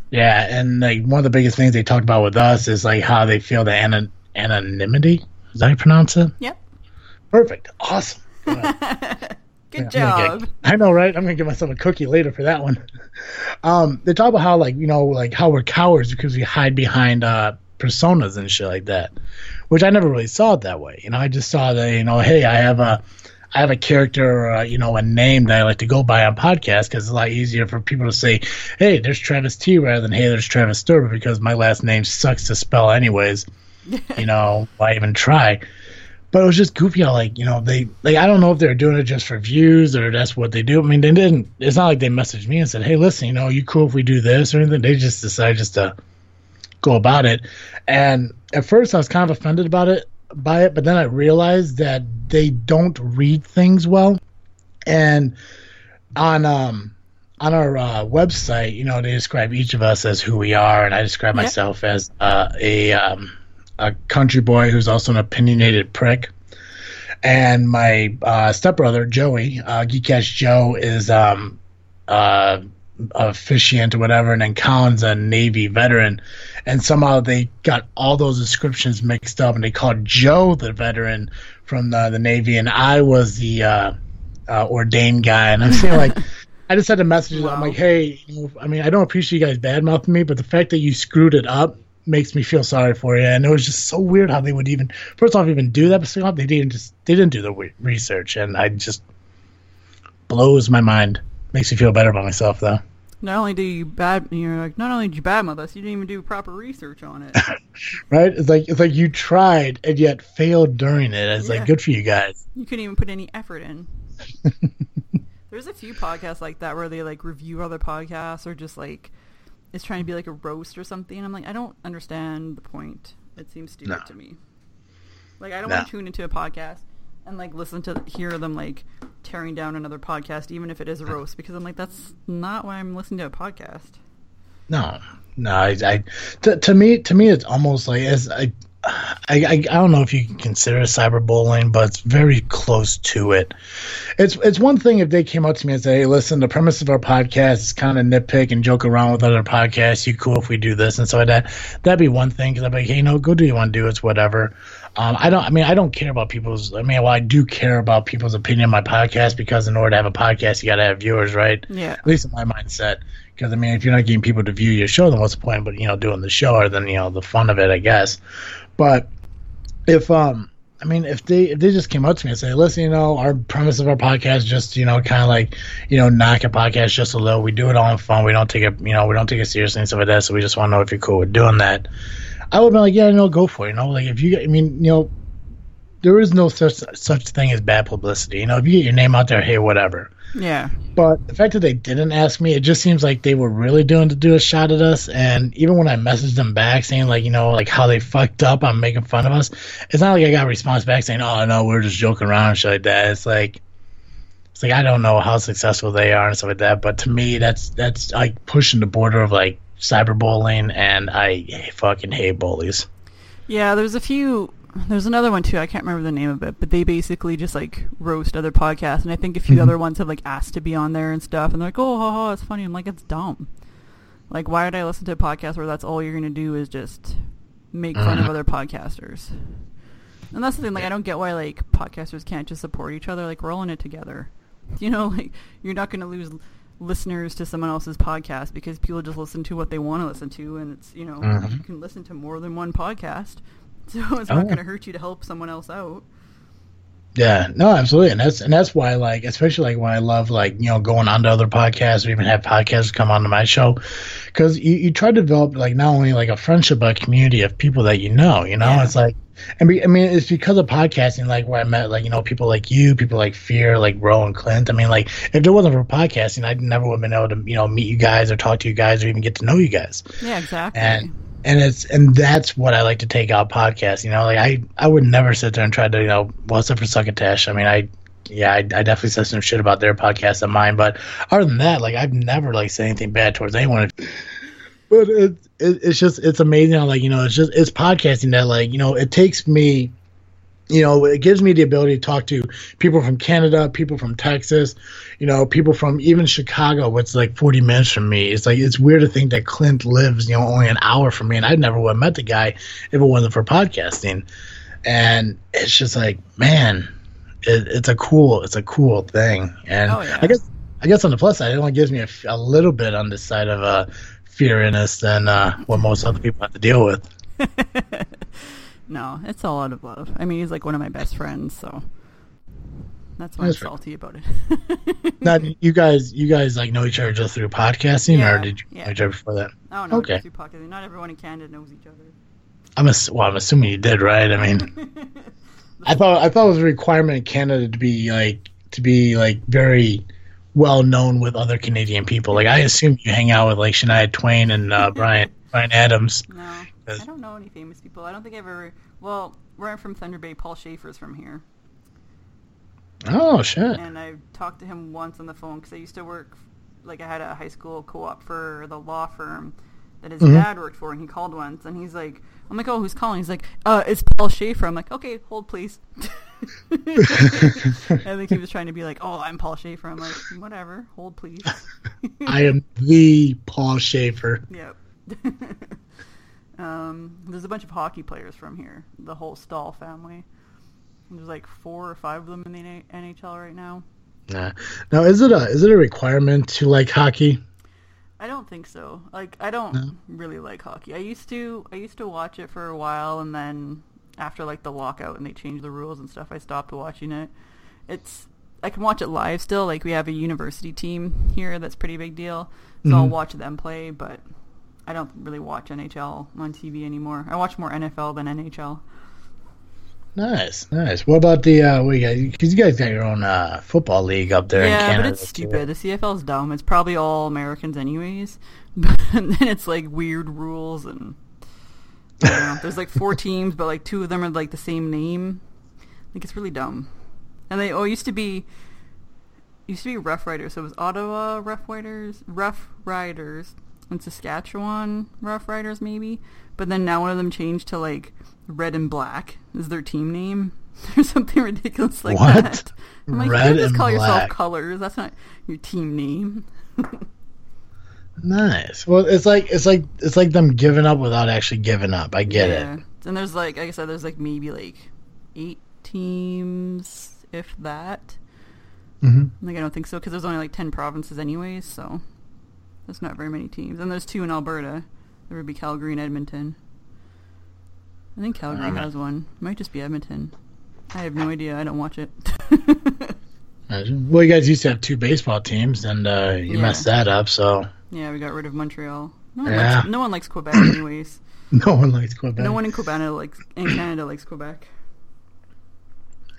Yeah, and like one of the biggest things they talked about with us is like how they feel the ana- anonymity. Is that how you pronounce it? Yep. Perfect. Awesome. Good. Good Yeah, job. get- I know, right? I'm gonna give myself a cookie later for that one. Um, they talk about how, like, you know, like how we're cowards because we hide behind uh, personas and shit like that, which I never really saw it that way. You know, I just saw that, you know, hey, I have a, I have a character, or, uh, you know, a name that I like to go by on podcasts because it's a lot easier for people to say, hey, there's Travis T rather than hey, there's Travis Sturber because my last name sucks to spell anyways. you know, why even try? But it was just goofy how like you know they like I don't know if they're doing it just for views or that's what they do. I mean they didn't. It's not like they messaged me and said, "Hey, listen, you know, you cool if we do this or anything." They just decided just to go about it. And at first I was kind of offended about it by it, but then I realized that they don't read things well. And on um on our uh, website, you know, they describe each of us as who we are, and I describe Yep. myself as uh, a um, a country boy who's also an opinionated prick. And my uh, stepbrother Joey, uh, Geekash Joe, is um, uh, officiant or whatever, and then Colin's a Navy veteran. And somehow they got all those descriptions mixed up, and they called Joe the veteran from the, the Navy, and I was the uh, uh, ordained guy. And I'm saying like. I just had to message. I'm like, hey, you know, I mean, I don't appreciate you guys bad mouthing me, but the fact that you screwed it up makes me feel sorry for you. And it was just so weird how they would even, first off, even do that, but second off, they didn't just they didn't do the research, and I just blows my mind. Makes me feel better about myself, though. Not only do you bad, you're like, not only did you badmouth us, you didn't even do proper research on it. Right? It's like it's like you tried and yet failed during it. It's Yeah. like good for you guys. You couldn't even put any effort in. There's a few podcasts like that where they like review other podcasts or just like it's trying to be like a roast or something. I'm like, I don't understand the point. It seems stupid No. to me. Like I don't No. want to tune into a podcast and like listen to hear them like tearing down another podcast, even if it is a roast, because I'm like, that's not why I'm listening to a podcast. No, no. I, I to, to me, to me, it's almost like as I, I, I, I don't know if you can consider it cyberbullying, but it's very close to it. It's it's one thing if they came up to me and said, "Hey, listen, the premise of our podcast is kind of nitpick and joke around with other podcasts. You cool if we do this and so like that?" That'd be one thing because I'd be like, "Hey, no, go do you want to do. It's whatever." Um, I don't. I mean, I don't care about people's. I mean, well, I do care about people's opinion on my podcast because in order to have a podcast, you got to have viewers, right? Yeah. At least in my mindset. Because I mean, if you're not getting people to view your show, then what's the point? But you know, doing the show, or then you know, the fun of it, I guess. But if um, I mean, if they if they just came up to me and say, listen, you know, our premise of our podcast is just you know, kind of like you know, knock a podcast just a little. We do it all in fun. We don't take it, you know, we don't take it seriously and stuff like that. So we just want to know if you're cool with doing that. I would be like, yeah, no, go for it. You know, like if you, I mean, you know, there is no such such thing as bad publicity. You know, if you get your name out there, hey, whatever. Yeah. But the fact that they didn't ask me, it just seems like they were really doing to do a shot at us. And even when I messaged them back saying like, you know, like how they fucked up on making fun of us, it's not like I got a response back saying, "Oh no, we're just joking around and shit like that." It's like, it's like I don't know how successful they are and stuff like that. But to me, that's that's like pushing the border of like cyberbullying, and I fucking hate bullies. Yeah, there's a few. There's another one too. I can't remember the name of it, but they basically just like roast other podcasts, and I think a few Mhm. other ones have like asked to be on there and stuff, and they're like, "Oh, ha, ha, it's funny." I'm like, "It's dumb." Like, why would I listen to a podcast where that's all you're gonna do is just make fun of Mhm. other podcasters? And that's the thing. Like, I don't get why like podcasters can't just support each other. Like, we're all in it together. You know, like you're not going to lose listeners to someone else's podcast because people just listen to what they want to listen to, and it's you know Mhm. you can listen to more than one podcast, so it's Oh, not going to hurt you to help someone else out. Yeah, no, absolutely, and that's and that's why, like, especially like when I love like you know going on to other podcasts or even have podcasts come onto my show, because you, you try to develop like not only like a friendship but a community of people that you know. You know, Yeah. it's like, I mean, I mean, it's because of podcasting, like where I met like you know people like you, people like Fear, like Ro and Clint. I mean, like if it wasn't for podcasting, I never would have been able to you know meet you guys or talk to you guys or even get to know you guys. Yeah, exactly. and and it's and that's what I like to take out podcasts. You know, like I I would never sit there and try to you know what's up for Succotash. I mean, I yeah, I, I definitely said some shit about their podcast and mine, but other than that, like I've never like said anything bad towards anyone. But it, it it's just it's amazing how like you know it's just it's podcasting that like you know it takes me. You know, it gives me the ability to talk to people from Canada, people from Texas, you know, people from even Chicago, which is like 40 minutes from me. It's like, it's weird to think that Clint lives, you know, only an hour from me. And I never would have met the guy if it wasn't for podcasting. And it's just like, man, it, it's a cool, it's a cool thing. And Oh, yeah. I guess, I guess on the plus side, it only gives me a little bit on this side of uh, fear in us than uh, what most other people have to deal with. no, it's all out of love. I mean, he's like one of my best friends, so that's why That's I'm right. salty about it. now, you guys, you guys like know each other just through podcasting, Yeah, or did you yeah. know each other before that? Oh don't. Okay. Okay. Podcasting. Not everyone in Canada knows each other. I'm ass- well, I'm assuming you did, right? I mean, I thought I thought it was a requirement in Canada to be like to be like very well known with other Canadian people. Like I assume you hang out with like Shania Twain and uh, Bryan Bryan Adams. No, I don't know any famous people. I don't think I've ever. Well, where I'm from, Thunder Bay, Paul Shaffer's from here, Oh shit! and I talked to him once on the phone because I used to work. Like I had a high school co-op for the law firm that his Mhm. dad worked for, and he called once, and he's like, "I'm like, oh, who's calling?" He's like, "Uh, it's Paul Shaffer." I'm like, "Okay, hold please." I think he was trying to be like, "Oh, I'm Paul Shaffer." I'm like, "Whatever, hold please." I am the Paul Shaffer. Yep. um, there's a bunch of hockey players from here. The whole Staal family. There's like four or five of them in the NHL right now. Nah. Now, is it a is it a requirement to like hockey? I don't think so. Like I don't No? really like hockey. I used to I used to watch it for a while and then after like the lockout and they changed the rules and stuff, I stopped watching it. It's I can watch it live still. Like we have a university team here that's pretty big deal. So I'll Mhm. watch them play, but I don't really watch NHL on TV anymore. I watch more NFL than NHL. Nice, nice. What about the uh, what you got? Because you guys got your own uh, football league up there in yeah, but it's stupid. The CFL's dumb. It's probably all Americans anyways. But then it's like weird rules and I know. there's like four teams, but like two of them are like the same name. Like it's really dumb. And they oh it used to be used to be Rough Riders. So it was Ottawa Rough Riders, Rough Riders, and Saskatchewan Rough Riders maybe. But then now one of them changed to like Red and Black is their team name. or something ridiculous like What? that. I'm like, Red you just call yourself. Colors. That's not your team name. Nice. Well, it's like it's like it's like them giving up without actually giving up. I get it. And there's like, like I said, there's like maybe like eight teams, if that. hmm Like I don't think so because there's only like ten provinces anyways, so there's not very many teams. And there's two in Alberta. There would be Calgary and Edmonton. I think Calgary Alright. has one. Might just be Edmonton. I have no idea. I don't watch it. Well, you guys used to have two baseball teams, and uh, you Yeah. messed that up. So yeah, we got rid of Montreal. No one, Yeah. likes, no one likes Quebec anyways. no one likes Quebec. No one in Quebec likes in Canada likes Quebec.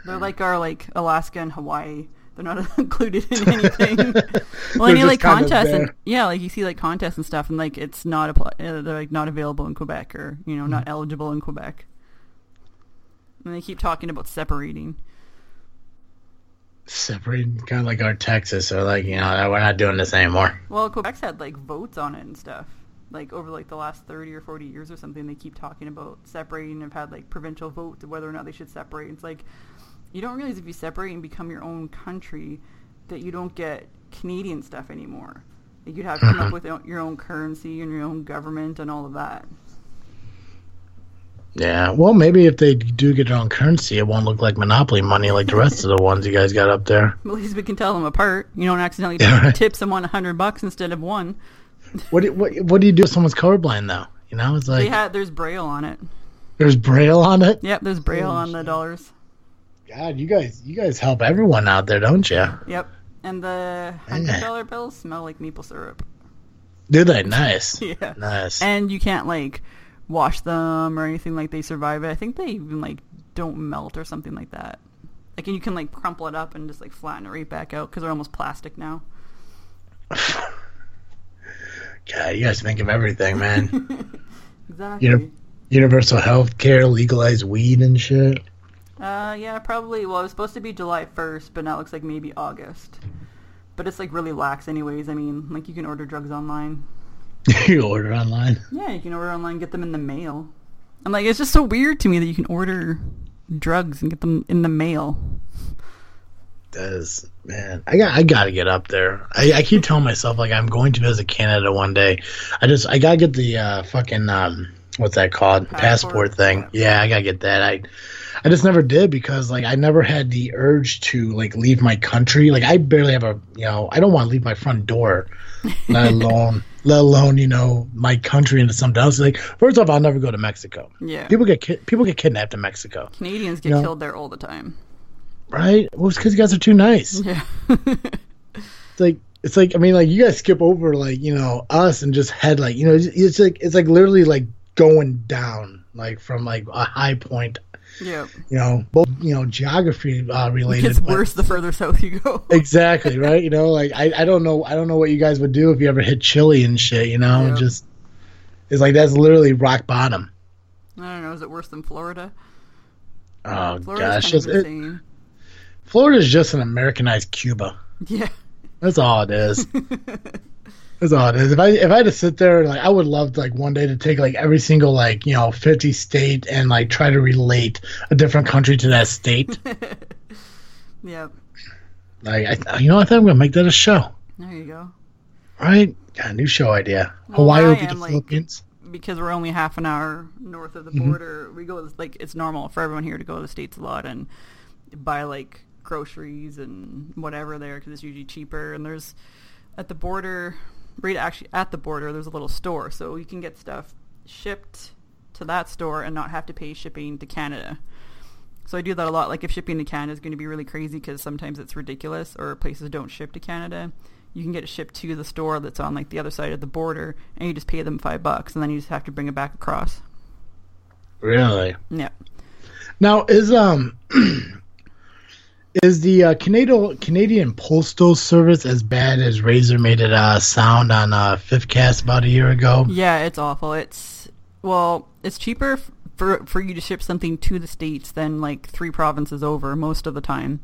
They're like our like Alaska and Hawaii. They're not included in anything. well, They're any like kind contests and yeah, like you see like contests and stuff, and like it's not apply. Uh, they're like not available in Quebec or you know Mm. not eligible in Quebec. And they keep talking about separating. Separating, kind of like our Texas, or like you know, we're not doing this anymore. Well, Quebec's had like votes on it and stuff. Like over like the last thirty or forty years or something, they keep talking about separating. And Have had like provincial votes of whether or not they should separate. It's like you don't realize if you separate and become your own country, that you don't get Canadian stuff anymore. Like you'd have to come up with your own currency and your own government and all of that. Yeah. Well, maybe if they do get their own currency, it won't look like monopoly money like the rest of the ones you guys got up there. At least we can tell them apart. You don't accidentally Yeah, right. tip someone a hundred bucks instead of one. What do, what what do you do if someone's colorblind though? You know, it's They like had there's braille on it. there's braille on it. Yep, there's braille Oh, on the dollars. God, you guys you guys help everyone out there, don't you? Yep, and the hundred dollar bills smell like maple syrup. Do they? Nice. Yeah, Nice. and you can't like wash them or anything like they survive it. I think they even like don't melt or something like that. Like and you can like crumple it up and just like flatten it right back out because they're almost plastic now. God, you guys think of everything, man. Exactly. You know- Universal health care, legalized weed and shit. Uh, yeah, probably. Well, it was supposed to be July 1st, but now it looks like maybe August. But it's like really lax, anyways. I mean, like you can order drugs online. you order online. Yeah, you can order online, get them in the mail. I'm like, it's just so weird to me that you can order drugs and get them in the mail. Does man, I got I got to get up there. I, I keep telling myself like I'm going to visit Canada one day. I just I gotta get the uh, fucking um what's that called Passport? passport thing. Yeah, I gotta get that. I I just never did because like I never had the urge to like leave my country. Like I barely have a you know I don't want to leave my front door, let alone let alone you know my country into something else. Like first off, I'll never go to Mexico. Yeah. People get ki- people get kidnapped in Mexico, Canadians get Yeah. killed there all the time. right? Well, it's because you guys are too nice. Yeah. it's like it's like I mean like you guys skip over like you know us and just head like you know it's, it's like it's like literally like going down like from like a high point yeah. you know both you know geography uh, It related gets but- worse the further south you go. exactly right you know like I, I don't know I don't know what you guys would do if you ever hit Chile and shit you know Yeah. Just it's like that's literally rock bottom I don't know. Is it worse than Florida? oh Florida's gosh kind of it, insane. Florida's just an Americanized Cuba Yeah. That's all it is. That's all it is. If I if I had to sit there, like I would love like one day to take like every single like you know fifty state and like try to relate a different country to that state. Yeah. like I, you know, I think I'm gonna make that a show. There you go. Right? Got a new show idea. Well, Hawaii would be the like- Philippines. because we're only half an hour north of the Mm-hmm. border, we go like it's normal for everyone here to go to the states a lot and buy like groceries and whatever there because it's usually cheaper. And there's at the border, right actually at the border, there's a little store, so you can get stuff shipped to that store and not have to pay shipping to Canada. So I do that a lot. Like if shipping to Canada is going to be really crazy because sometimes it's ridiculous or places don't ship to Canada, you can get it shipped to the store that's on like the other side of the border, and you just pay them five bucks, and then you just have to bring it back across. Really? Yeah. Now is um is the uh, Canadian Canadian Postal Service as bad as Razor made it uh, sound on uh, Fifth Cast about a year ago? Yeah, it's awful. It's well, it's cheaper for for you to ship something to the states than like three provinces over most of the time.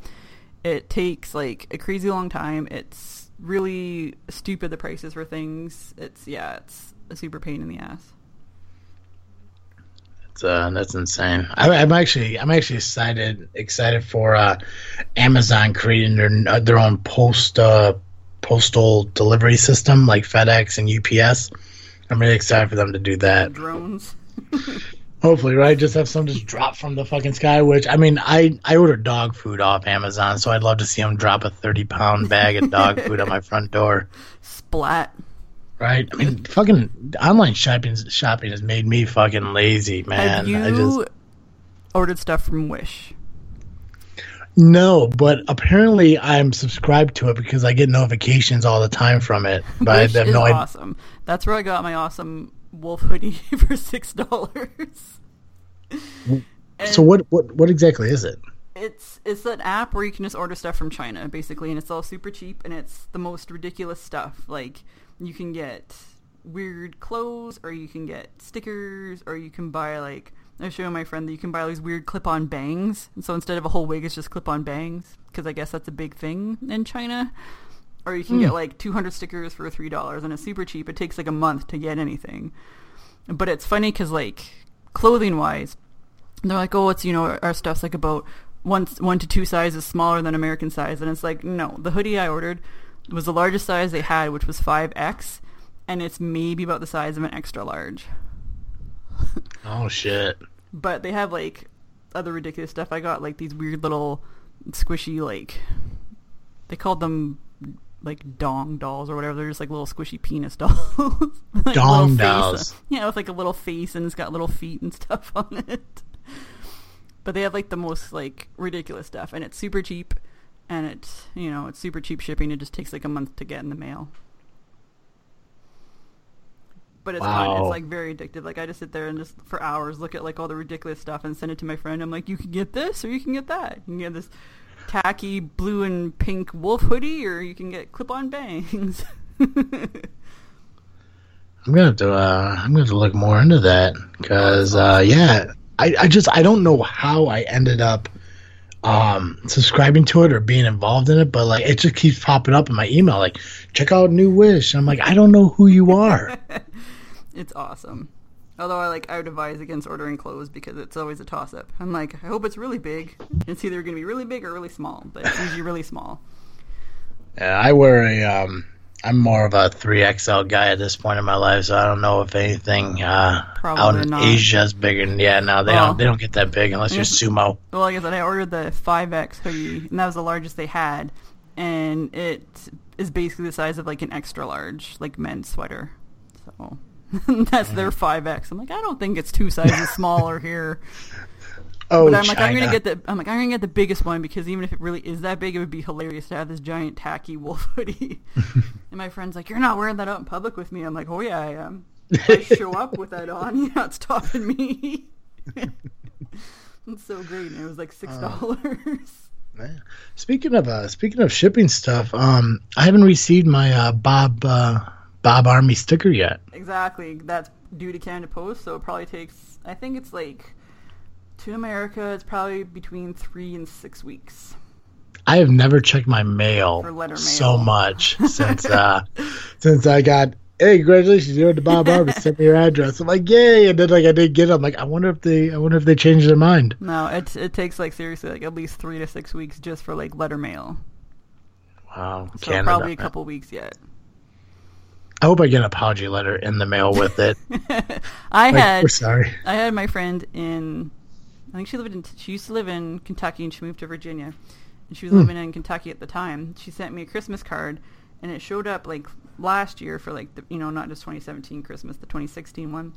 It takes like a crazy long time. It's really stupid the prices for things. It's yeah, it's a super pain in the ass. It's, uh, that's insane. I, I'm actually I'm actually excited excited for uh, Amazon creating their uh, their own post uh, postal delivery system like FedEx and UPS. I'm really excited for them to do that. Drones. Hopefully, right? Just have some just drop from the fucking sky. Which I mean, I I order dog food off Amazon, so I'd love to see them drop a 30 pound bag of dog food on my front door. Splat. Right? I mean, fucking online shopping shopping has made me fucking lazy, man. Have you I just ordered stuff from Wish? No, but apparently I'm subscribed to it because I get notifications all the time from it. But Wish I have is no idea. awesome. That's where I got my awesome wolf hoodie for six dollars. So what, what what exactly is it? It's it's an app where you can just order stuff from China, basically, and it's all super cheap, and it's the most ridiculous stuff. Like you can get weird clothes, or you can get stickers, or you can buy like I was showing my friend that you can buy all these weird clip-on bangs, and so instead of a whole wig, it's just clip-on bangs because I guess that's a big thing in China. Or you can get hmm. like 200 stickers for three dollars, and it's super cheap. It takes like a month to get anything, but it's funny because like clothing-wise, they're like, oh, it's you know our stuff's like about one one to two sizes smaller than American size, and it's like no, the hoodie I ordered was the largest size they had, which was five X, and it's maybe about the size of an extra large. Oh shit! But they have like other ridiculous stuff. I got like these weird little squishy like they called them like dong dolls or whatever. They're just like little squishy penis dolls. Like, Dong face- uh, dolls. Yeah, with like a little face and it's got little feet and stuff on it. But they have like the most like ridiculous stuff and it's super cheap and it's you know, it's super cheap shipping. It just takes like a month to get in the mail. But it's fun. It's like very addictive. Like I just sit there and just for hours look at like all the ridiculous stuff and send it to my friend. I'm like, you can get this or you can get that. You can get this tacky blue and pink wolf hoodie or you can get clip-on bangs. I'm gonna have to. Uh, I'm gonna have to look more into that because, uh, yeah, I, I just I don't know how I ended up um subscribing to it or being involved in it, but like it just keeps popping up in my email, like check out New Wish. I'm like, I don't know who you are. it's awesome. Although I like I would advise against ordering clothes because it's always a toss up. I'm like, I hope it's really big. It's either gonna be really big or really small, but it's usually really small. yeah, I wear a. Um, I'm more of a three XL guy at this point in my life, so I don't know if anything uh, out in not. Asia is bigger. Than, yeah, no, they Well, don't. They don't get that big unless you're sumo. Well, like I said, I ordered the 5X hoodie, and that was the largest they had, and it is basically the size of like an extra large, like men's sweater. So that's their 5X. I'm like, I don't think it's two sizes smaller here. Oh, But I'm like, I'm gonna get the I'm like, I'm gonna get the biggest one because even if it really is that big, it would be hilarious to have this giant tacky wolf hoodie. and my friend's like, You're not wearing that out in public with me. I'm like, Oh yeah, I am. If I show up with that on, you're not stopping me. it's so great, and it was like six dollars. Yeah. Speaking of uh, speaking of shipping stuff, um, I haven't received my uh, Bob uh, Bob Army sticker yet. exactly. That's due to Canada Post, so it probably takes. I think it's like to America. It's probably between three and six weeks. I have never checked my mail letter so much since uh, since I got. Hey, congratulations! You're to Bob Army. Send me your address. I'm like, yay! And then like I didn't get it. I'm like, I wonder if they, I wonder if they changed their mind. No, it it takes like seriously like at least three to six weeks just for like letter mail. Wow, So Canada. probably a couple weeks yet. I hope I get an apology letter in the mail with it. I Like, had we're sorry. I had my friend in I think she lived in she used to live in Kentucky and she moved to Virginia. And she was hmm. living in Kentucky at the time. She sent me a Christmas card and it showed up like last year for like the you know, not just 2017 Christmas, the 2016 one.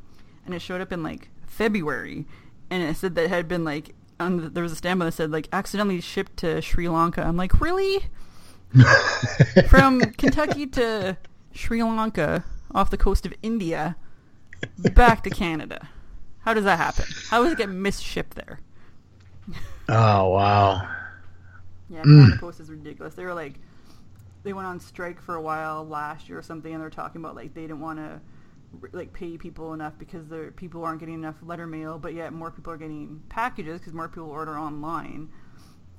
And it showed up in like February and it said that it had been like on the, there was a stamp that said like accidentally shipped to Sri Lanka. I'm like, "Really?" From Kentucky to Sri Lanka off the coast of India back to Canada. How does that happen? How does it get misshipped there? Oh wow. Yeah, Mm. Post is ridiculous. They were like, they went on strike for a while last year or something, and they're talking about like they didn't want to like pay people enough because the people aren't getting enough letter mail, but yet more people are getting packages because more people order online.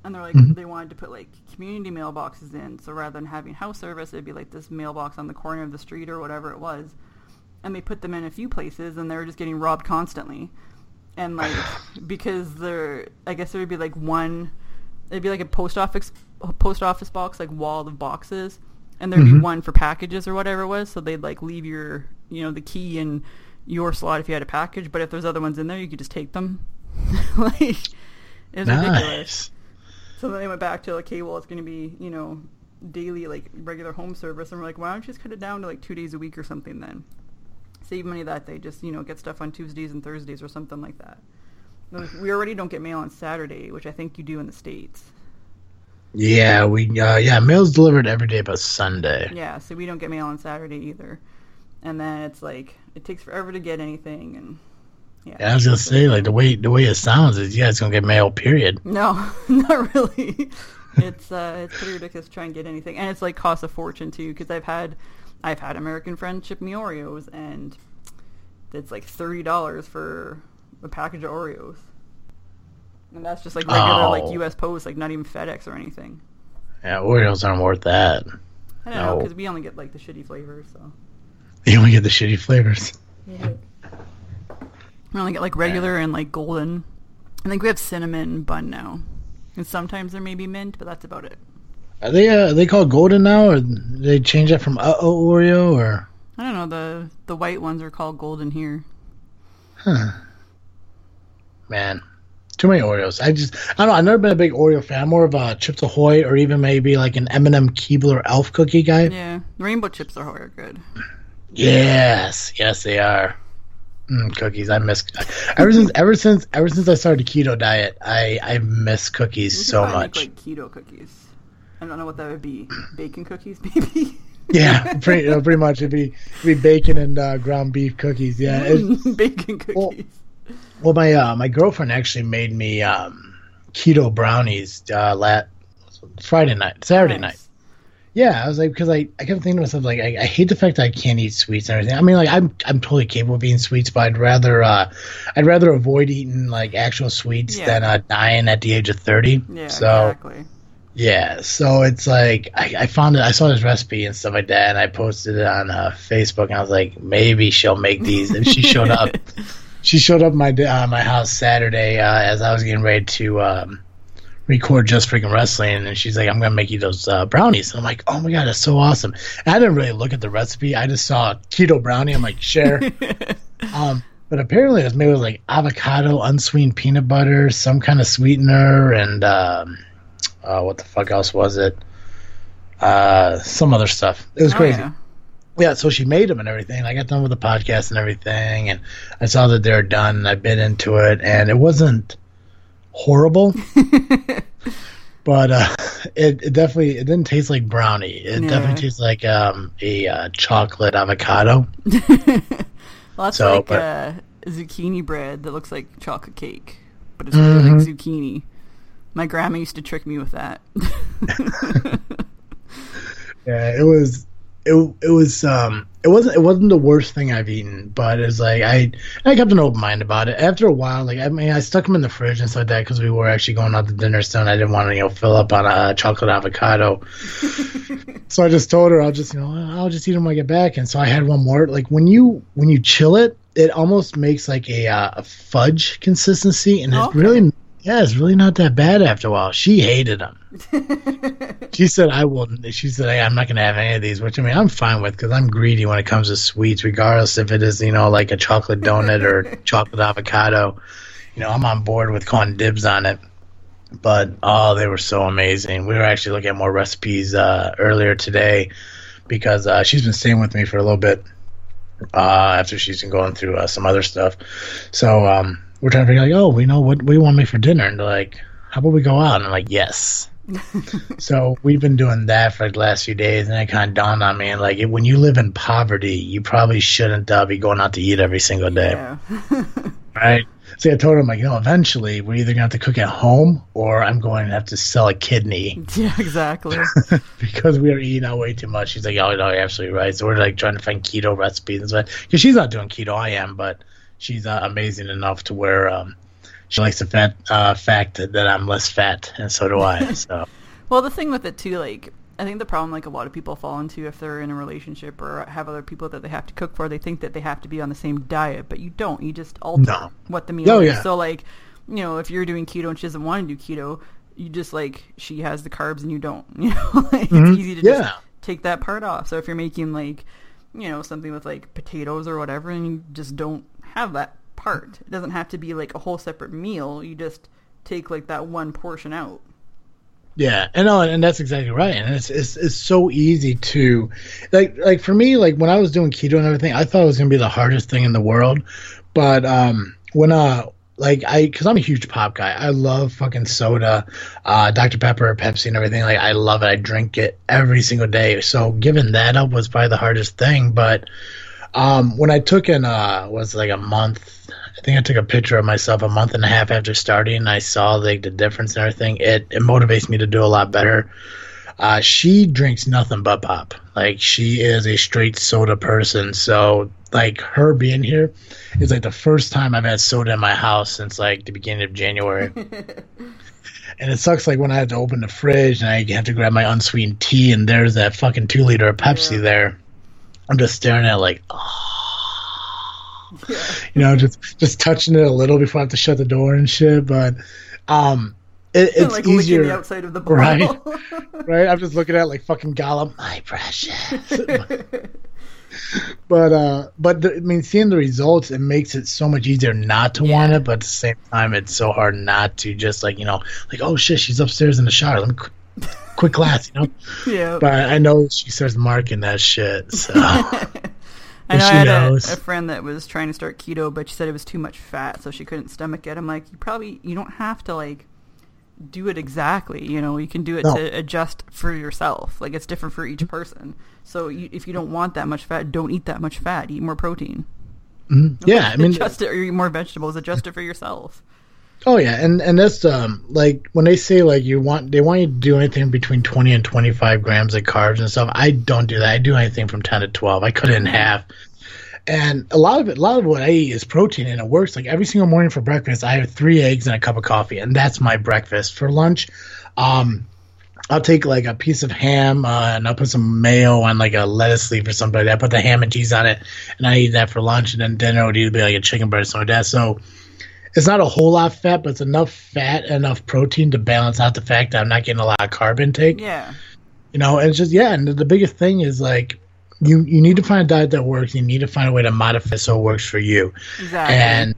And they're like, they wanted to put like community mailboxes in, so rather than having house service, it'd be like this mailbox on the corner of the street or whatever it was. And they put them in a few places, and they were just getting robbed constantly. And like, because they're, I guess there would be like one, it'd be like a post office, post office box, like wall of boxes, and there'd be mm-hmm. one for packages or whatever it was. So they'd like leave your, you know, the key in your slot if you had a package, but if there's other ones in there, you could just take them. like, it was ridiculous. So then they went back to like, okay, well, it's going to be, you know, daily, like regular home service. And we're like, why don't you just cut it down to like two days a week or something then? Save money that day. Just, you know, get stuff on Tuesdays and Thursdays or something like that. We already don't get mail on Saturday, which I think you do in the States. Yeah, we uh, yeah, mail's delivered every day but Sunday. Yeah, so we don't get mail on Saturday either. And then it's like, it takes forever to get anything. And yeah. Yeah, I was gonna say like the way the way it sounds is yeah, it's gonna get mail. Period. No, not really. It's uh, it's pretty ridiculous to try and get anything, and it's like costs a fortune too. Because I've had, I've had American friends ship me Oreos, and it's like thirty dollars for a package of Oreos, and that's just like regular like Oh. U.S. Post, like not even FedEx or anything. Yeah, Oreos aren't worth that. I don't know No. because we only get like the shitty flavors, so You only get the shitty flavors. Yeah. we only get like regular and like golden. I think we have cinnamon bun now, and sometimes there may be mint, but that's about it. Are they uh, are they called golden now, or did they change that from uh oh Oreo, or I don't know the the white ones are called golden here. huh? man, too many Oreos. I just I don't know. I've never been a big Oreo fan. More of a Chips Ahoy or even maybe like an M&M Keebler Elf cookie guy. Yeah, rainbow chips are are good. Yes, yes, they are. Mm, cookies, I miss. Ever since, ever since, ever since I started the keto diet, I I miss cookies so much. Make, like keto cookies. I don't know what that would be. Bacon cookies, maybe. yeah, pretty uh, pretty much. It'd be it'd be bacon and uh, ground beef cookies. Yeah. Bacon cookies. well, my uh, my girlfriend actually made me um, keto brownies uh, lat Friday night, Saturday night. Yeah, I was like, because I, I kept thinking to myself, like, I, I hate the fact that I can't eat sweets and everything. I mean, like, I'm I'm totally capable of eating sweets, but I'd rather uh, I'd rather avoid eating like actual sweets Yeah. than uh, dying at the age of thirty. Yeah, so exactly. Yeah, so it's like I, I found it. I saw this recipe and stuff like that, and I posted it on uh, Facebook. And I was like, maybe she'll make these. And she showed up. she showed up my uh, my house Saturday uh, as I was getting ready to um, record just freaking wrestling, and she's like, "I'm gonna make you those uh, brownies." And I'm like, "Oh my god, that's so awesome!" And I didn't really look at the recipe. I just saw keto brownie. I'm like, "Share." um, but apparently, it was made with like avocado, unsweetened peanut butter, some kind of sweetener, and um, uh, what the fuck else was it? Uh, some other stuff. It was Oh, crazy yeah. yeah, so she made them and everything. I got done with the podcast and everything, and I saw that they were done. And I bit into it, and it wasn't horrible, but uh, it, it definitely it didn't taste like brownie. It Yeah. definitely tastes like um, a uh, chocolate avocado. Well, that's So, like but- uh, zucchini bread that looks like chocolate cake, but it's really like Mm-hmm. zucchini. My grandma used to trick me with that. Yeah, it was. It, it was um it wasn't it wasn't the worst thing I've eaten, but it's like I I kept an open mind about it. After a while, like I mean, I stuck them in the fridge and stuff like that because we were actually going out to dinner soon. I didn't want to you know fill up on a chocolate avocado, so I just told her I'll just you know I'll just eat them when I get back. And so I had one more. Like when you when you chill it, it almost makes like a uh, a fudge consistency, and it's Okay. really yeah, it's really not that bad after a while. She hated them. She said, "I will." She said, hey, "I'm not going to have any of these," which I mean, I'm fine with because I'm greedy when it comes to sweets, regardless if it is you know like a chocolate donut or chocolate avocado. You know, I'm on board with calling dibs on it. But oh, they were so amazing. We were actually looking at more recipes uh, earlier today because uh, she's been staying with me for a little bit uh, after she's been going through uh, some other stuff. So um, we're trying to figure like, oh, we know what we want to make for dinner, and they're like, how about we go out? And I'm like, yes. so we've been doing that for like the last few days, and it kind of dawned on me, and like, when you live in poverty, you probably shouldn't uh, be going out to eat every single day, yeah. right? So I told him like, you know, eventually we're either gonna have to cook at home, or I'm going to have to sell a kidney yeah, exactly. because we are eating out way too much. She's like, oh no, you're absolutely right. So we're like trying to find keto recipes and stuff because she's not doing keto. I am, but she's uh, amazing enough to where um, she likes the fat uh, fact that I'm less fat, and so do I. So Well, the thing with it too, like I think the problem like a lot of people fall into if they're in a relationship or have other people that they have to cook for, they think that they have to be on the same diet, but you don't. You just alter No. what the meal Oh, is. yeah. So like, you know, if you're doing keto and she doesn't want to do keto, you just like she has the carbs and you don't. You know, like it's easy to Mm-hmm. Yeah. just take that part off. So if you're making like, you know, something with like potatoes or whatever, and you just don't have that part, it doesn't have to be like a whole separate meal. You just take like that one portion out. Yeah, and no, and that's exactly right. And it's it's it's so easy to like like for me, like when I was doing keto and everything, I thought it was gonna be the hardest thing in the world. But um when uh like I because I'm a huge pop guy. I love fucking soda, uh Dr. Pepper, Pepsi and everything. Like I love it. I drink it every single day. So giving that up was probably the hardest thing. But um when I took in uh was like a month I think I took a picture of myself a month and a half after starting. And I saw like the difference and everything. It it motivates me to do a lot better. Uh, she drinks nothing but pop. Like she is a straight soda person. So like her being here is like the first time I've had soda in my house since like the beginning of January. and it sucks like when I have to open the fridge and I have to grab my unsweetened tea and there's that fucking two liter of Pepsi Yeah. there. I'm just staring at it like, oh Yeah. you know, just just touching it a little before I have to shut the door and shit. But um, it, it's like easier, the outside of the bottle. Right. right? I'm just looking at it like fucking Gollum, my precious. but uh, but the, I mean, seeing the results, it makes it so much easier not to want it. But at the same time, it's so hard not to just like you know, like oh shit, she's upstairs in the shower. Let me quick glass, you know. Yeah. But I know she starts marking that shit. So I know I had a, a friend that was trying to start keto, but she said it was too much fat, so she couldn't stomach it. I'm like, you probably you don't have to like do it exactly. You know, you can do it No. to adjust for yourself. Like it's different for each person. So you, if you don't want that much fat, don't eat that much fat. Eat more protein. Mm-hmm. yeah, I mean, adjust it or eat more vegetables. Adjust it for yourself. Oh yeah, and and that's um like when they say like you want they want you to do anything between twenty and twenty five grams of carbs and stuff. I don't do that. I do anything from ten to twelve. I cut it in half. And a lot of it, a lot of what I eat is protein, and it works. Like every single morning for breakfast, I have three eggs and a cup of coffee, and that's my breakfast. For lunch, um, I'll take like a piece of ham uh, and I'll put some mayo on like a lettuce leaf or something. like that. I put the ham and cheese on it, and I eat that for lunch. And then dinner would either be like a chicken breast or something like that. So it's not a whole lot of fat, but it's enough fat, enough protein to balance out the fact that I'm not getting a lot of carb intake. Yeah. You know, and it's just yeah. And the, the biggest thing is like you you need to find a diet that works. You need to find a way to modify it so it works for you. Exactly. And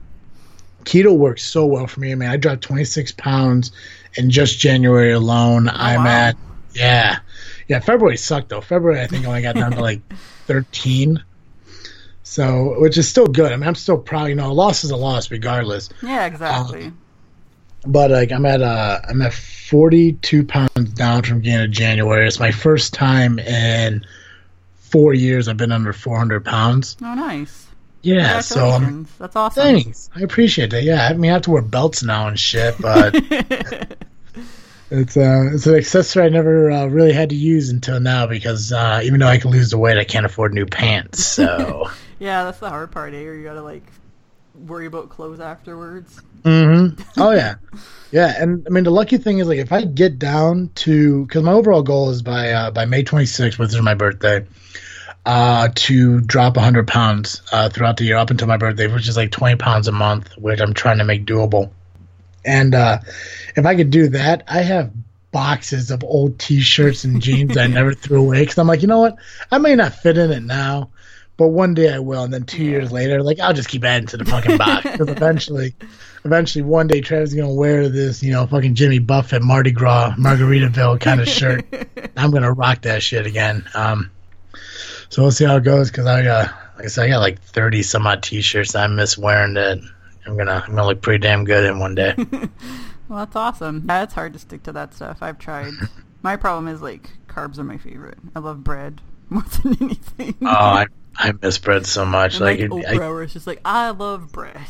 keto works so well for me. I mean, I dropped 26 pounds in just January alone. Oh, I'm wow. at yeah, yeah. February sucked though. February I think I only got down to like 13. So, which is still good. I mean, I'm still proud. You know, a loss is a loss regardless. yeah, exactly. But like, I'm at uh, I'm at 42 pounds down from beginning of January. It's my first time in four years I've been under 400 pounds. oh, nice. Yeah, so um, That's awesome. thanks. I appreciate that. Yeah, I mean, I have to wear belts now and shit, but it's uh, it's an accessory I never uh, really had to use until now because uh, even though I can lose the weight, I can't afford new pants. So. Yeah, that's the hard part, eh? You gotta like worry about clothes afterwards. Mm-hmm. Oh yeah, yeah. And I mean, the lucky thing is like if I get down to because my overall goal is by uh, by May 26th, which is my birthday, uh, to drop 100 pounds uh, throughout the year up until my birthday, which is like 20 pounds a month, which I'm trying to make doable. And uh, if I could do that, I have boxes of old T-shirts and jeans I never threw away because I'm like, you know what? I may not fit in it now, but one day I will. And then two years later, like I'll just keep adding to the fucking box because eventually, eventually one day Travis is gonna wear this, you know, fucking Jimmy Buffett Mardi Gras Margaritaville kind of shirt. I'm gonna rock that shit again. Um, so we'll see how it goes because I got, like I said, I got like 30 some odd T-shirts I miss wearing that. I'm gonna, I'm gonna look pretty damn good in one day. Well, that's awesome. It's hard to stick to that stuff. I've tried. My problem is like carbs are my favorite. I love bread more than anything. oh, I, I miss bread so much. And, like, like, Oprah, I, just like I love bread.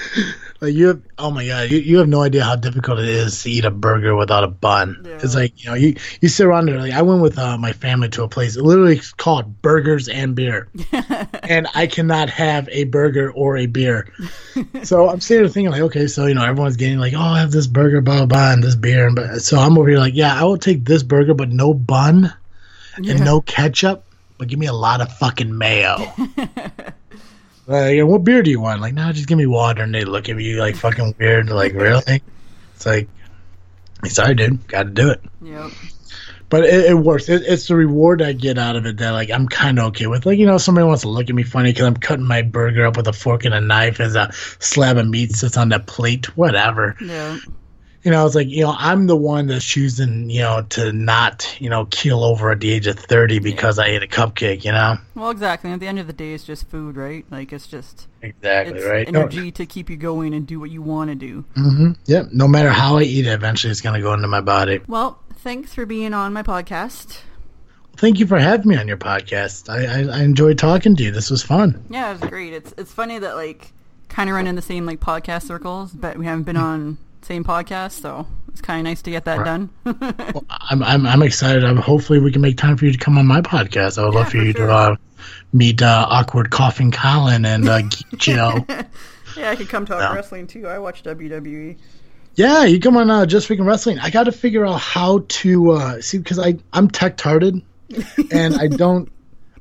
Like you have, oh my god, you, you have no idea how difficult it is to eat a burger without a bun. Yeah. It's like you know, you you sit around there. Like I went with uh, my family to a place, literally called Burgers and Beer, and I cannot have a burger or a beer. so I'm sitting there thinking like, okay, so you know, everyone's getting like, oh, I have this burger, blah blah, blah and this beer, and but so I'm over here like, yeah, I will take this burger, but no bun Yeah. and no ketchup, but give me a lot of fucking mayo. Like, "Yeah, what beer do you want? Like, no, just give me water. And they look at me like fucking weird. Like, really? It's like, sorry, dude, got to do it. Yep. But it, it works. It, it's the reward I get out of it that like I'm kind of okay with. Like, you know, somebody wants to look at me funny because I'm cutting my burger up with a fork and a knife as a slab of meat sits on the plate. Whatever. Yeah. You know, it's like you know, I'm the one that's choosing, you know, to not, you know, keel over at the age of 30 because I ate a cupcake. You know. Well, exactly. At the end of the day, it's just food, right? Like it's just Exactly it's right. No- energy to keep you going and do what you want to do. Mm-hmm. Yep. No matter how I eat it, eventually it's gonna go into my body. Well, thanks for being on my podcast. Thank you for having me on your podcast. I, I, I enjoyed talking to you. This was fun. Yeah, it was great. It's it's funny that like kind of run in the same like podcast circles, but we haven't been on same podcast, so it's kind of nice to get that done. I'm, I'm, I'm excited. I'm, hopefully, we can make time for you to come on my podcast. I would love for for you sure. to uh, meet uh, awkward coughing Colin and uh, Geek Joe. yeah, I could come talk Yeah. wrestling too. I watch. WWE. Yeah, you come on uh, Just Freakin Wrestling. I got to figure out how to uh, see because I I'm tech tarded, and I don't.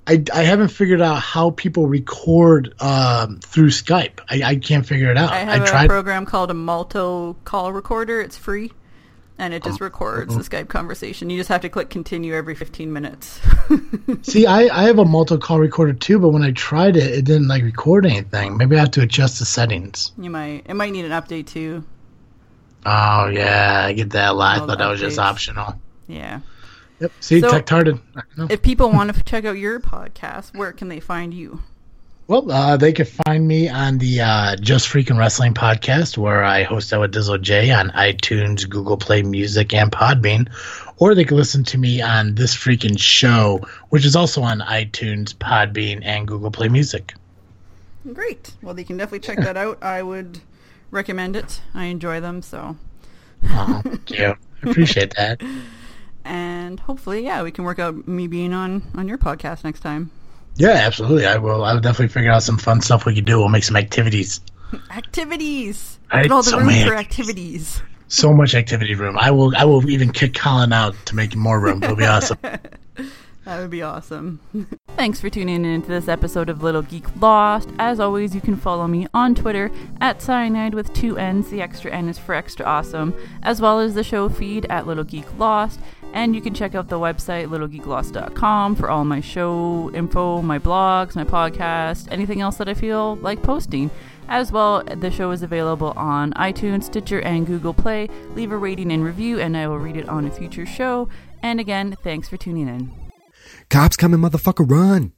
I, I haven't figured out how people record um, through Skype. I, I can't figure it out. I have a tried. program called Amolto call recorder. It's free. and it just records the Skype conversation. You just have to click continue every 15 minutes. See, I, I have Amolto call recorder too, but when I tried it, it didn't like record anything. Maybe I have to adjust the settings. you might it might need an update too. Oh yeah, I get that a lot. I thought that was just optional. Yeah. Yep. See, So- tech tarded. If people want to check out your podcast, where can they find you? Well, uh, they can find me on the uh, Just Freakin Wrestling podcast, where I host that with Dizzle J on iTunes, Google Play Music, and Podbean. Or they can listen to me on This Freakin Show, which is also on iTunes, Podbean, and Google Play Music. Great. Well, they can definitely check that out. I would recommend it. I enjoy them so. Oh, thank you. I appreciate that. And hopefully, yeah, we can work out me being on on your podcast next time. Yeah, absolutely. I will. I will definitely figure out some fun stuff we could do. We'll make some activities. Activities. Get all the so room many for activities. activities. So much activity room. I will. I will even kick Colin out to make more room. It'll be awesome. That would be awesome. Thanks for tuning in to this episode of Little Geek Lost. As always, you can follow me on Twitter at Cyannide with two N's. The extra N is for extra awesome, as well as the show feed at Little Geek Lost. And you can check out the website littlegeeklost.com for all my show info, my blogs, my podcast, anything else that I feel like posting. As well, the show is available on iTunes, Stitcher, and Google Play. Leave a rating and review, and I will read it on a future show. And again, thanks for tuning in. Cops coming, motherfucker, run!